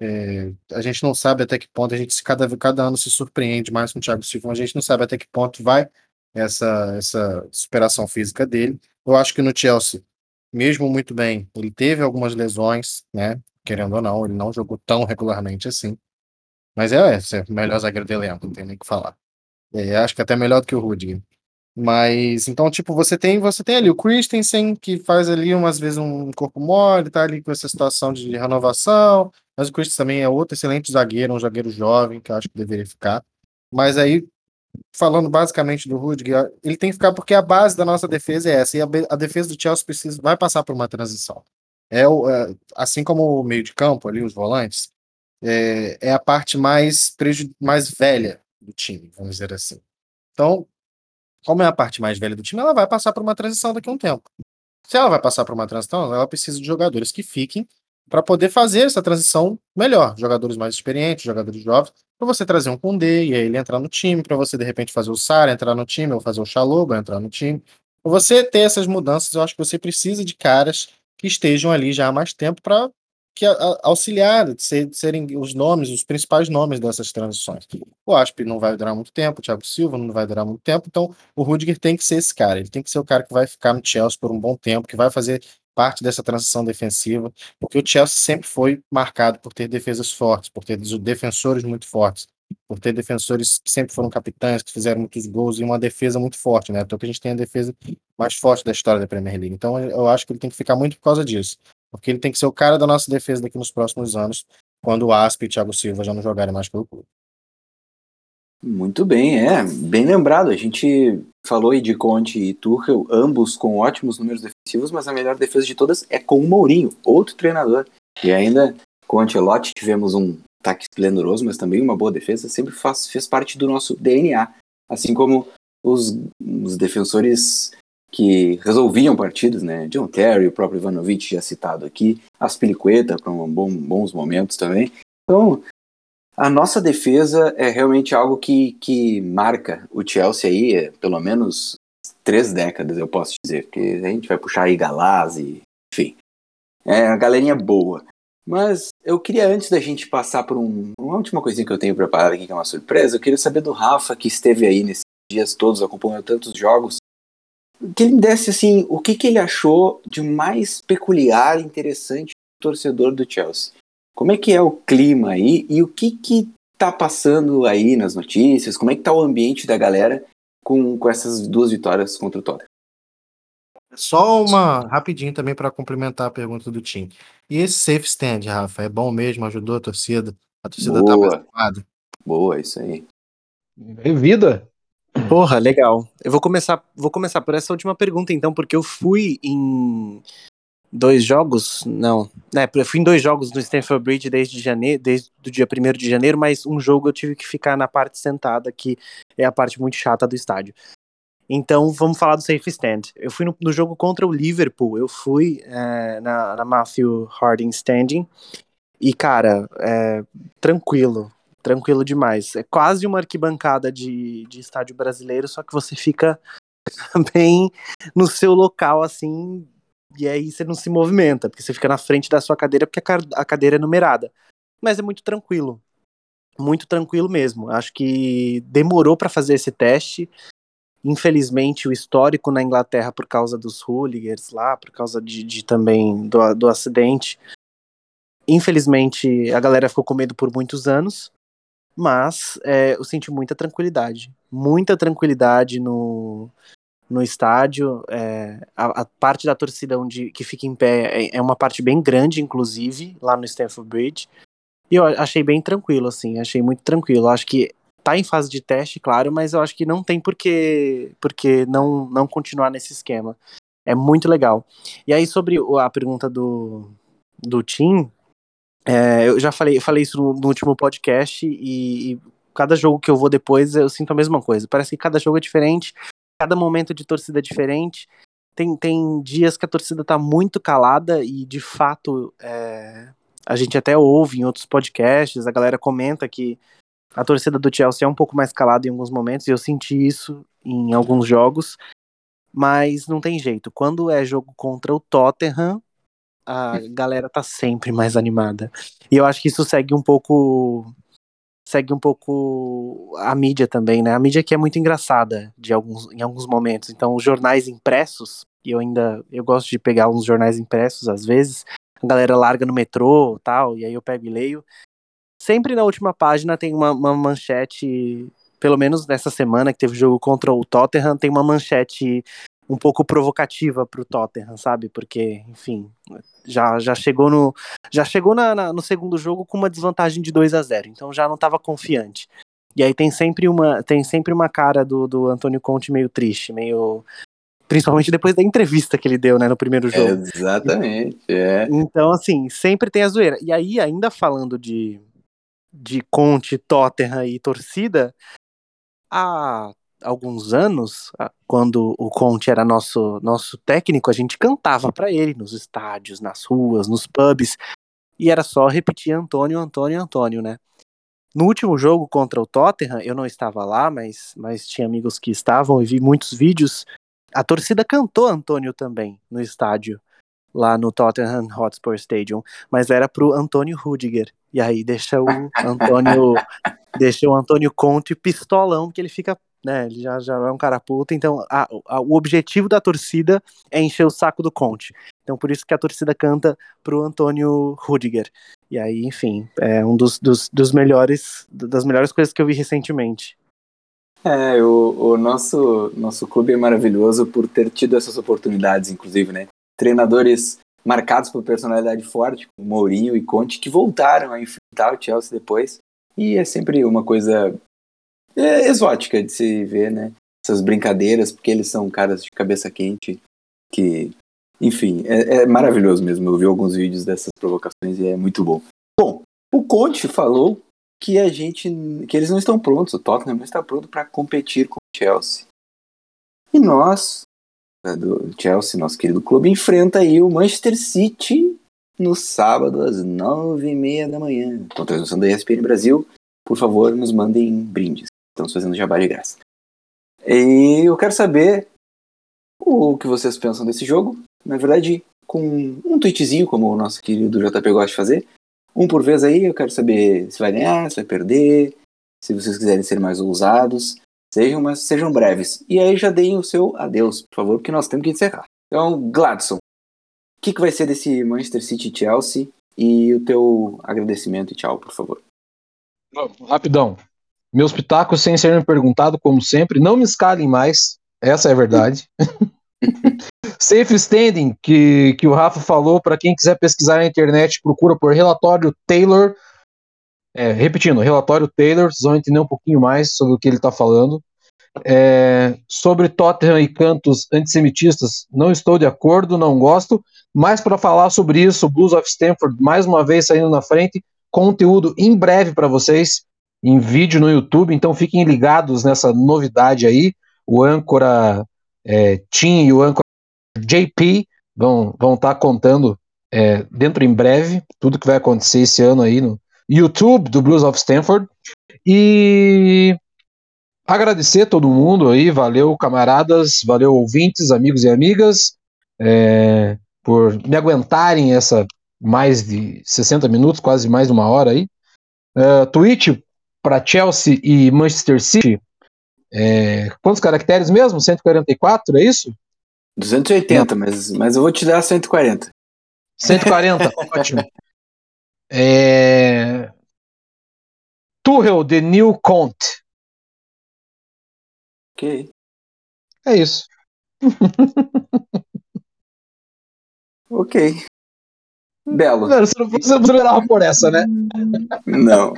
É, a gente não sabe até que ponto, a gente cada, cada ano se surpreende mais com o Thiago Silva, a gente não sabe até que ponto vai essa, essa superação física dele. Eu acho que no Chelsea, mesmo muito bem, ele teve algumas lesões, né? Querendo ou não, ele não jogou tão regularmente assim. Mas é, é o melhor zagueiro do elenco, não tem nem o que falar. É, acho que até melhor do que o Rudiger. Mas, então, tipo, você tem você tem ali o Christensen, que faz ali umas vezes um corpo mole, tá ali com essa situação de renovação, mas o Christensen também é outro excelente zagueiro, um zagueiro jovem, que eu acho que deveria ficar. Mas aí falando basicamente do Rudiger, ele tem que ficar porque a base da nossa defesa é essa, e a, a defesa do Chelsea precisa, vai passar por uma transição. É, o, é, assim como o meio de campo, ali, os volantes, é, é a parte mais, mais velha do time, vamos dizer assim. Então, como é a parte mais velha do time, ela vai passar por uma transição daqui a um tempo. Se ela vai passar por uma transição, ela precisa de jogadores que fiquem para poder fazer essa transição melhor. Jogadores mais experientes, jogadores jovens, para você trazer um Kundê e aí ele entrar no time, para você de repente fazer o Sara entrar no time, ou fazer o Xaloba entrar no time. Para você ter essas mudanças, eu acho que você precisa de caras que estejam ali já há mais tempo para que auxiliar, ser, serem os nomes, os principais nomes dessas transições. O Asp não vai durar muito tempo, o Thiago Silva não vai durar muito tempo, então o Rudiger tem que ser esse cara, ele tem que ser o cara que vai ficar no Chelsea por um bom tempo, que vai fazer parte dessa transição defensiva, porque o Chelsea sempre foi marcado por ter defesas fortes, por ter defensores muito fortes, por ter defensores que sempre foram capitães, que fizeram muitos gols e uma defesa muito forte, né? Então que a gente tem a defesa mais forte da história da Premier League. Então eu acho que ele tem que ficar muito por causa disso, porque ele tem que ser o cara da nossa defesa daqui nos próximos anos, quando o Asp e o Thiago Silva já não jogarem mais pelo clube. Muito bem, é, bem lembrado. A gente falou aí de Conte e Tuchel, ambos com ótimos números defensivos, mas a melhor defesa de todas é com o Mourinho, outro treinador. E ainda com o Ancelotti tivemos um ataque esplendoroso, mas também uma boa defesa, sempre faz, fez parte do nosso DNA. Assim como os, os defensores que resolviam partidas, né? John Terry, o próprio Ivanovic já citado aqui, Aspilicueta para um bom, bons momentos também. Então, a nossa defesa é realmente algo que, que marca o Chelsea aí, é, pelo menos três décadas, eu posso dizer, porque a gente vai puxar aí Galazzi, enfim. É a galerinha boa. Mas eu queria, antes da gente passar por um, uma última coisinha que eu tenho preparado aqui, que é uma surpresa, eu queria saber do Rafa, que esteve aí nesses dias todos, acompanhando tantos jogos, que ele me desse, assim, o que, que ele achou de mais peculiar e interessante do torcedor do Chelsea. Como é que é o clima aí e o que que tá passando aí nas notícias, como é que tá o ambiente da galera com, com essas duas vitórias contra o Tottenham? Só uma rapidinho também para complementar a pergunta do Tim. E esse safe stand, Rafa, é bom mesmo? Ajudou a torcida? A torcida tá mais Boa. animada? Boa, isso aí. É vida. Porra, legal. Eu vou começar, vou começar por essa última pergunta, então, porque eu fui em dois jogos, não, né, eu fui em dois jogos no Stamford Bridge desde janeiro, desde o dia 1 de janeiro, mas um jogo eu tive que ficar na parte sentada, que é a parte muito chata do estádio. Então, vamos falar do safe stand. Eu fui no, no jogo contra o Liverpool, eu fui é, na, na Matthew Harding Standing, e, cara, é, tranquilo, tranquilo demais. É quase uma arquibancada de, de estádio brasileiro, só que você fica bem no seu local, assim, e aí você não se movimenta, porque você fica na frente da sua cadeira, porque a, ca- a cadeira é numerada. Mas é muito tranquilo. Muito tranquilo mesmo. Acho que demorou para fazer esse teste. Infelizmente, o histórico na Inglaterra, por causa dos hooligans lá, por causa de, de também do, do acidente. Infelizmente, a galera ficou com medo por muitos anos. Mas é, eu senti muita tranquilidade. Muita tranquilidade no, no estádio. é, a, a parte da torcida onde, que fica em pé é, é uma parte bem grande, inclusive, lá no Stamford Bridge. E eu achei bem tranquilo, assim, achei muito tranquilo. Acho que tá em fase de teste, claro, mas eu acho que não tem por que, por que não, não continuar nesse esquema. É muito legal. E aí, sobre a pergunta do, do Tim, é, eu já falei, eu falei isso no, no último podcast e, e cada jogo que eu vou depois eu sinto a mesma coisa. Parece que cada jogo é diferente, cada momento de torcida é diferente. Tem, tem dias que a torcida tá muito calada e de fato é, a gente até ouve em outros podcasts, a galera comenta que a torcida do Chelsea é um pouco mais calada em alguns momentos, e eu senti isso em alguns jogos, mas não tem jeito. Quando é jogo contra o Tottenham, a galera tá sempre mais animada. E eu acho que isso segue um pouco segue um pouco a mídia também, né? A mídia que é muito engraçada de alguns, em alguns momentos. Então, os jornais impressos, e eu ainda eu gosto de pegar uns jornais impressos às vezes, a galera larga no metrô, tal, e aí eu pego e leio. Sempre na última página tem uma, uma manchete, pelo menos nessa semana que teve jogo contra o Tottenham, tem uma manchete um pouco provocativa pro Tottenham, sabe? Porque, enfim, já, já chegou no já chegou na, na- no segundo jogo com uma desvantagem de 2 a 0 então já não estava confiante. E aí tem sempre uma tem sempre uma cara do, do Antônio Conte meio triste, meio principalmente depois da entrevista que ele deu, né, no primeiro jogo. Exatamente, é. Então, assim, sempre tem a zoeira. E aí, ainda falando de, de Conte, Tottenham e torcida, há alguns anos, quando o Conte era nosso, nosso técnico, a gente cantava pra ele nos estádios, nas ruas, nos pubs, e era só repetir Antônio, Antônio, Antônio, né? No último jogo contra o Tottenham, eu não estava lá, mas, mas tinha amigos que estavam e vi muitos vídeos. A torcida cantou Antônio também no estádio lá no Tottenham Hotspur Stadium, mas era pro Antônio Rudiger. E aí deixa o Antônio deixa o Antônio Conte pistolão, que ele fica, né, ele já, já é um cara puta, então a- a- o objetivo da torcida é encher o saco do Conte. Então por isso que a torcida canta pro Antônio Rudiger. E aí, enfim, é um dos, dos, dos melhores das melhores coisas que eu vi recentemente. É, o, o nosso, nosso clube é maravilhoso por ter tido essas oportunidades, inclusive, né? Treinadores marcados por personalidade forte, como Mourinho e Conte, que voltaram a enfrentar o Chelsea depois. E é sempre uma coisa é, exótica de se ver, né? Essas brincadeiras, porque eles são caras de cabeça quente, que, enfim, é, é maravilhoso mesmo. Eu vi alguns vídeos dessas provocações e é muito bom. Bom, o Conte falou que a gente que eles não estão prontos, o Tottenham não está pronto para competir com o Chelsea. E nós, né, do Chelsea, nosso querido clube, enfrenta aí o Manchester City no sábado às nove e meia da manhã. Com transmissão da ESPN Brasil, por favor, nos mandem brindes. Estamos fazendo jabá de graça. E eu quero saber o que vocês pensam desse jogo. Na verdade, com um tweetzinho, como o nosso querido JP gosta de fazer. Um por vez aí, eu quero saber se vai ganhar, se vai perder, se vocês quiserem ser mais ousados. Sejam, mas sejam breves. E aí já deem o seu adeus, por favor, porque nós temos que encerrar. Então, Gladson, o que, que vai ser desse Manchester City Chelsea? E o teu agradecimento e tchau, por favor. Rapidão. Meus pitacos, sem ser me perguntado, como sempre, não me escalem mais. Essa é a verdade. Safe Standing, que, que o Rafa falou, para quem quiser pesquisar na internet, procura por relatório Taylor. É, repetindo, relatório Taylor, vocês vão entender um pouquinho mais sobre o que ele está falando. É, sobre Tottenham e cantos antissemitistas, não estou de acordo, não gosto, mas para falar sobre isso, Blues of Stanford, mais uma vez saindo na frente, conteúdo em breve para vocês, em vídeo no YouTube, então fiquem ligados nessa novidade aí. O âncora é, Tim e o âncora JP vão estar vão tá contando é, dentro em breve tudo que vai acontecer esse ano aí no YouTube do Blues of Stanford. E agradecer todo mundo aí, valeu camaradas, valeu ouvintes, amigos e amigas, é, por me aguentarem essa mais de 60 minutos, quase mais de uma hora aí. Uh, tweet para Chelsea e Manchester City. É, quantos caracteres mesmo? 144, é isso? 280, mas, mas eu vou te dar 140. 140, ótimo. É... Tuchel, The New Conte. Ok. É isso. ok. Belo. Você não, você não esperava por essa, né? Não.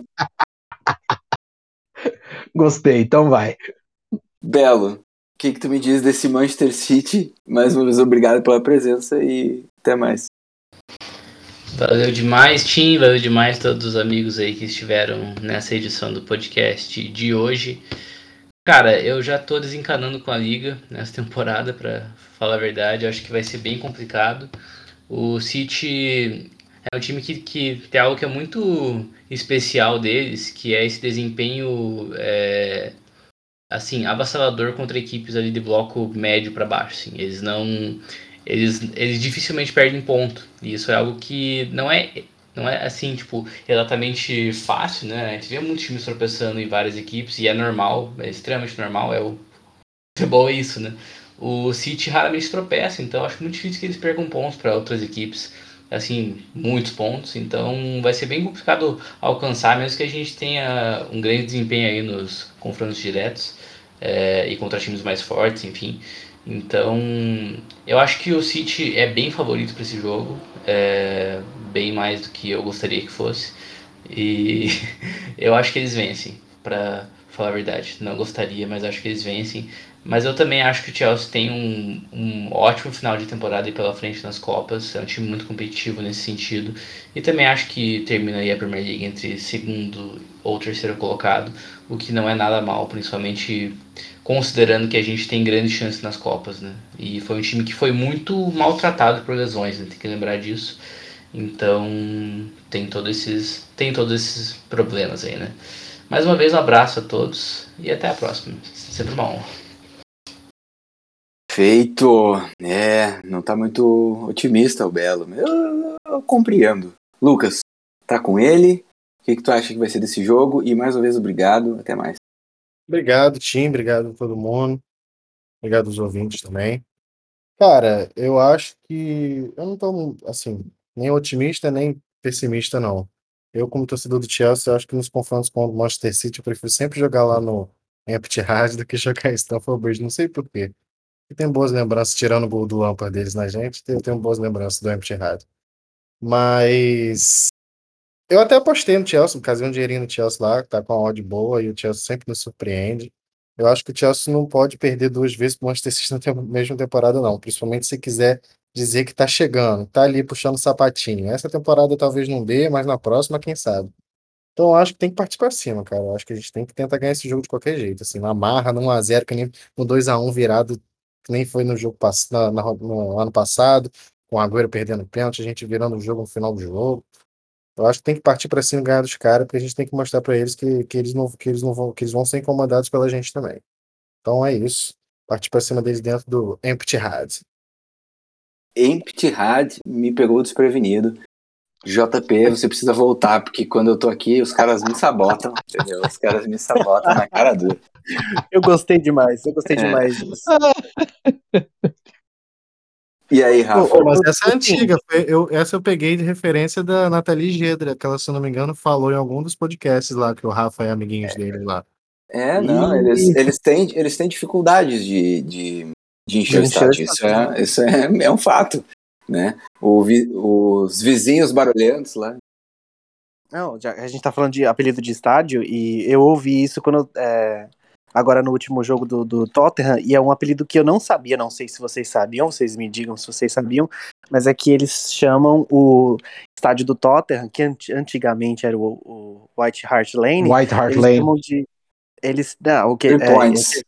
Gostei, então vai. Belo, o que, que tu me diz desse Manchester City? Mais uma vez, obrigado pela presença e até mais. Valeu demais, Tim. Valeu demais todos os amigos aí que estiveram nessa edição do podcast de hoje. Cara, eu já tô desencanando com a liga nessa temporada, para falar a verdade. Eu acho que vai ser bem complicado. O City é um time que, que tem algo que é muito especial deles, que é esse desempenho é, assim avassalador contra equipes ali de bloco médio para baixo. Assim. Eles não, eles, eles dificilmente perdem ponto. E isso é algo que não é não é assim, tipo, exatamente fácil, né? A gente vê muitos times tropeçando em várias equipes e é normal, é extremamente normal, é o futebol é isso, né? o City raramente tropeça, então acho muito difícil que eles percam pontos para outras equipes, assim, muitos pontos, então vai ser bem complicado alcançar, mesmo que a gente tenha um grande desempenho aí nos confrontos diretos é, e contra times mais fortes, enfim. Então, eu acho que o City é bem favorito para esse jogo, é, bem mais do que eu gostaria que fosse, e eu acho que eles vencem, para falar a verdade. Não gostaria, mas acho que eles vencem. Mas eu também acho que o Chelsea tem um, um ótimo final de temporada pela frente nas Copas. É um time muito competitivo nesse sentido. E também acho que termina aí a Premier League entre segundo ou terceiro colocado, o que não é nada mal, principalmente considerando que a gente tem grandes chances nas Copas, né? E foi um time que foi muito maltratado por lesões, né? Tem que lembrar disso. Então tem todos esses tem todos esses problemas aí, né? Mais uma vez um abraço a todos e até a próxima. Sempre uma honra. Feito. É, não tá muito otimista o Belo. Eu, eu, compreendo. Lucas, tá com ele? O que, que tu acha que vai ser desse jogo? E mais uma vez, obrigado. Até mais. Obrigado, Tim. Obrigado a todo mundo. Obrigado aos ouvintes também. Cara, eu acho que eu não tô, assim, nem otimista, nem pessimista, não. Eu, como torcedor do Chelsea, acho que nos confrontos com o Manchester City, eu prefiro sempre jogar lá no Empty-Hard do que jogar em Stamford Bridge. Não sei porquê. Eu tenho boas lembranças, tirando o gol do Lampard deles na gente, eu tenho boas lembranças do Empty Hard. Mas eu até apostei no Chelsea, casei um dinheirinho no Chelsea lá, que tá com uma odd boa, e o Chelsea sempre nos surpreende. Eu acho que o Chelsea não pode perder duas vezes pro Manchester City na mesma temporada, não. Principalmente se quiser dizer que tá chegando, tá ali puxando sapatinho. Essa temporada talvez não dê, mas na próxima, quem sabe. Então eu acho que tem que partir pra cima, cara. Eu acho que a gente tem que tentar ganhar esse jogo de qualquer jeito. Assim, na marra, no 1x0, que nem no 2x1 virado que nem foi no jogo na, na, no ano passado, com o Agüero perdendo pênalti, a gente virando o jogo no final do jogo. Eu acho que tem que partir para cima e ganhar dos caras, porque a gente tem que mostrar para eles que, que, eles não, que, eles não vão, que eles vão ser incomodados pela gente também. Então é isso. Partir para cima deles dentro do Empty Had. Empty Had me pegou desprevenido. JP, você precisa voltar, porque quando eu tô aqui, os caras me sabotam, entendeu? Os caras me sabotam na cara dura. Eu gostei demais, eu gostei É. demais disso. E aí, Rafa? Pô, mas essa é antiga. foi- eu, essa eu peguei de referência da Nathalie Gedra, que ela, se não me engano, falou em algum dos podcasts lá, que o Rafa é amiguinhos dele lá. É, não, eles, eles, têm, eles têm dificuldades de, de, de encher o De encher o estádio. Isso, é, isso é, é um fato, né? O vi- os vizinhos barulhentos lá. Não, já, a gente tá falando de apelido de estádio e eu ouvi isso quando é, agora no último jogo do, do Tottenham e é um apelido que eu não sabia, não sei se vocês sabiam, vocês me digam se vocês sabiam, mas é que eles chamam o estádio do Tottenham, que ant- antigamente era o, o White Hart Lane, White Hart eles Lane. chamam de eles não, o que Three é, points. é-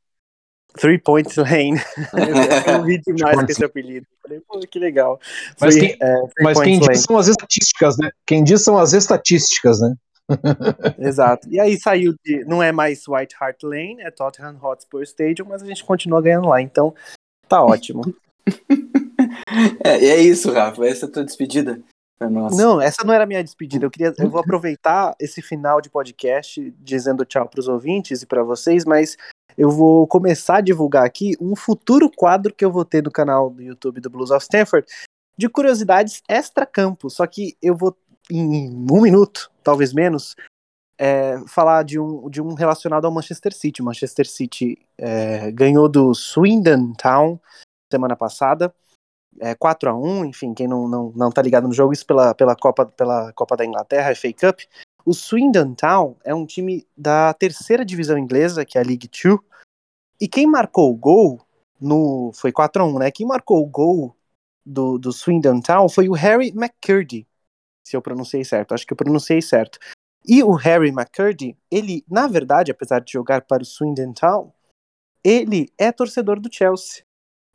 Three Points Lane. eu ri demais com esse apelido. Falei, pô, que legal. Mas Three- quem- é, Mas quem diz são as estatísticas, né? Quem diz são as estatísticas, né? Exato. E aí saiu de. Não é mais White Hart Lane, é Tottenham Hotspur Stadium, mas a gente continua ganhando lá, então tá ótimo. É, e é isso, Rafa. Essa é a tua despedida pra nós. Não, essa não era a minha despedida. Eu queria, eu vou aproveitar esse final de podcast dizendo tchau para os ouvintes e para vocês, mas eu vou começar a divulgar aqui um futuro quadro que eu vou ter no canal do YouTube do Blues of Stanford de curiosidades extra-campo. Só que eu vou em um minuto, talvez menos, é, falar de um, de um relacionado ao Manchester City. O Manchester City é, ganhou do Swindon Town semana passada. É, 4 a 1 enfim, quem não, não, não tá ligado no jogo, isso pela, pela, Copa, pela Copa da Inglaterra, FA Cup. O Swindon Town é um time da terceira divisão inglesa, que é a League Two, e quem marcou o gol no. Foi 4 a 1 né? Quem marcou o gol do, do Swindon Town foi o Harry McCurdy, se eu pronunciei certo, acho que eu pronunciei certo. E o Harry McCurdy, ele, na verdade, apesar de jogar para o Swindon Town, ele é torcedor do Chelsea.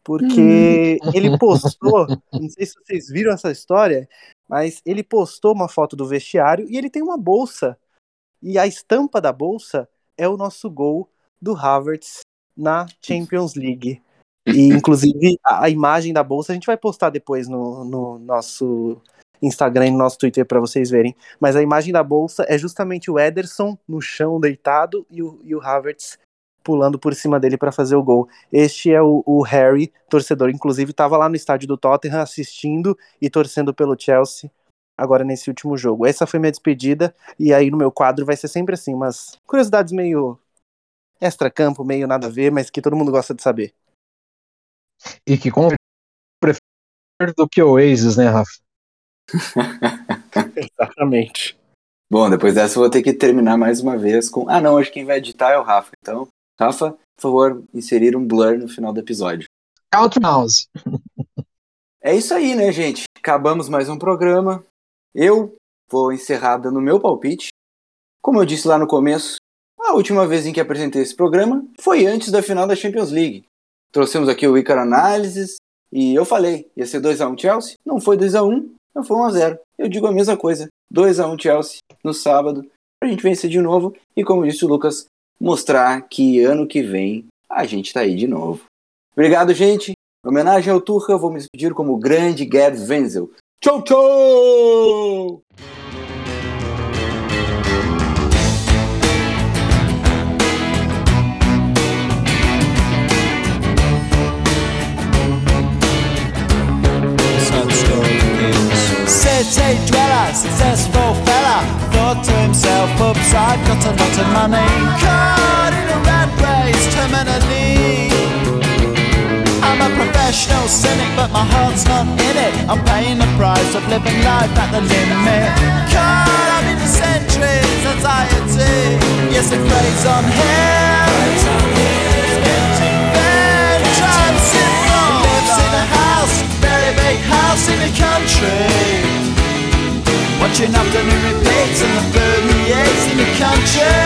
Porque ele postou, não sei se vocês viram essa história, mas ele postou uma foto do vestiário e ele tem uma bolsa. E a estampa da bolsa é o nosso gol do Havertz na Champions League. E, inclusive, a, a imagem da bolsa a gente vai postar depois no, no nosso Instagram e no nosso Twitter para vocês verem. Mas a imagem da bolsa é justamente o Ederson no chão deitado e o, e o Havertz pulando por cima dele para fazer o gol. Este é o, o Harry, torcedor. Inclusive, estava lá no estádio do Tottenham assistindo e torcendo pelo Chelsea agora nesse último jogo. Essa foi minha despedida. E aí no meu quadro vai ser sempre assim, umas curiosidades meio extra-campo, meio nada a ver, mas que todo mundo gosta de saber. E que com prefere do que o Oasis, né, Rafa? Exatamente. Bom, depois dessa eu vou ter que terminar mais uma vez com. Ah, não, hoje quem vai editar é o Rafa. Então, Rafa, por favor, inserir um blur no final do episódio. Count Mouse. É isso aí, né, gente? Acabamos mais um programa. Eu vou encerrar dando meu palpite. Como eu disse lá no começo, a última vez em que apresentei esse programa foi antes da final da Champions League. Trouxemos aqui o Icar Análises e eu falei, ia ser 2x1 Chelsea. Não foi 2x1, não foi 1x0. Eu digo a mesma coisa. 2x1 Chelsea no sábado, pra gente vencer de novo. E como disse o Lucas, mostrar que ano que vem a gente tá aí de novo. Obrigado, gente. Em homenagem ao Tuchel, vou me despedir como o grande Gerd Wenzel. Tchau, tchau! City dweller, successful fella, thought to himself, oops, I've got a lot of money. Caught in a rat race, terminally. I'm a professional cynic, but my heart's not in it. I'm paying the price of living life at the limit. Caught up in the centuries, anxiety. Yes, it preys on him. Big house in the country. Watching afternoon repeats and the food he eats in the country.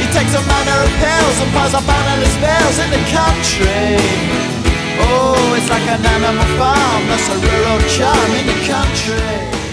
He takes a manner of pills and piles up analyst bills in the country. Oh, it's like an animal farm, that's a rural charm in the country.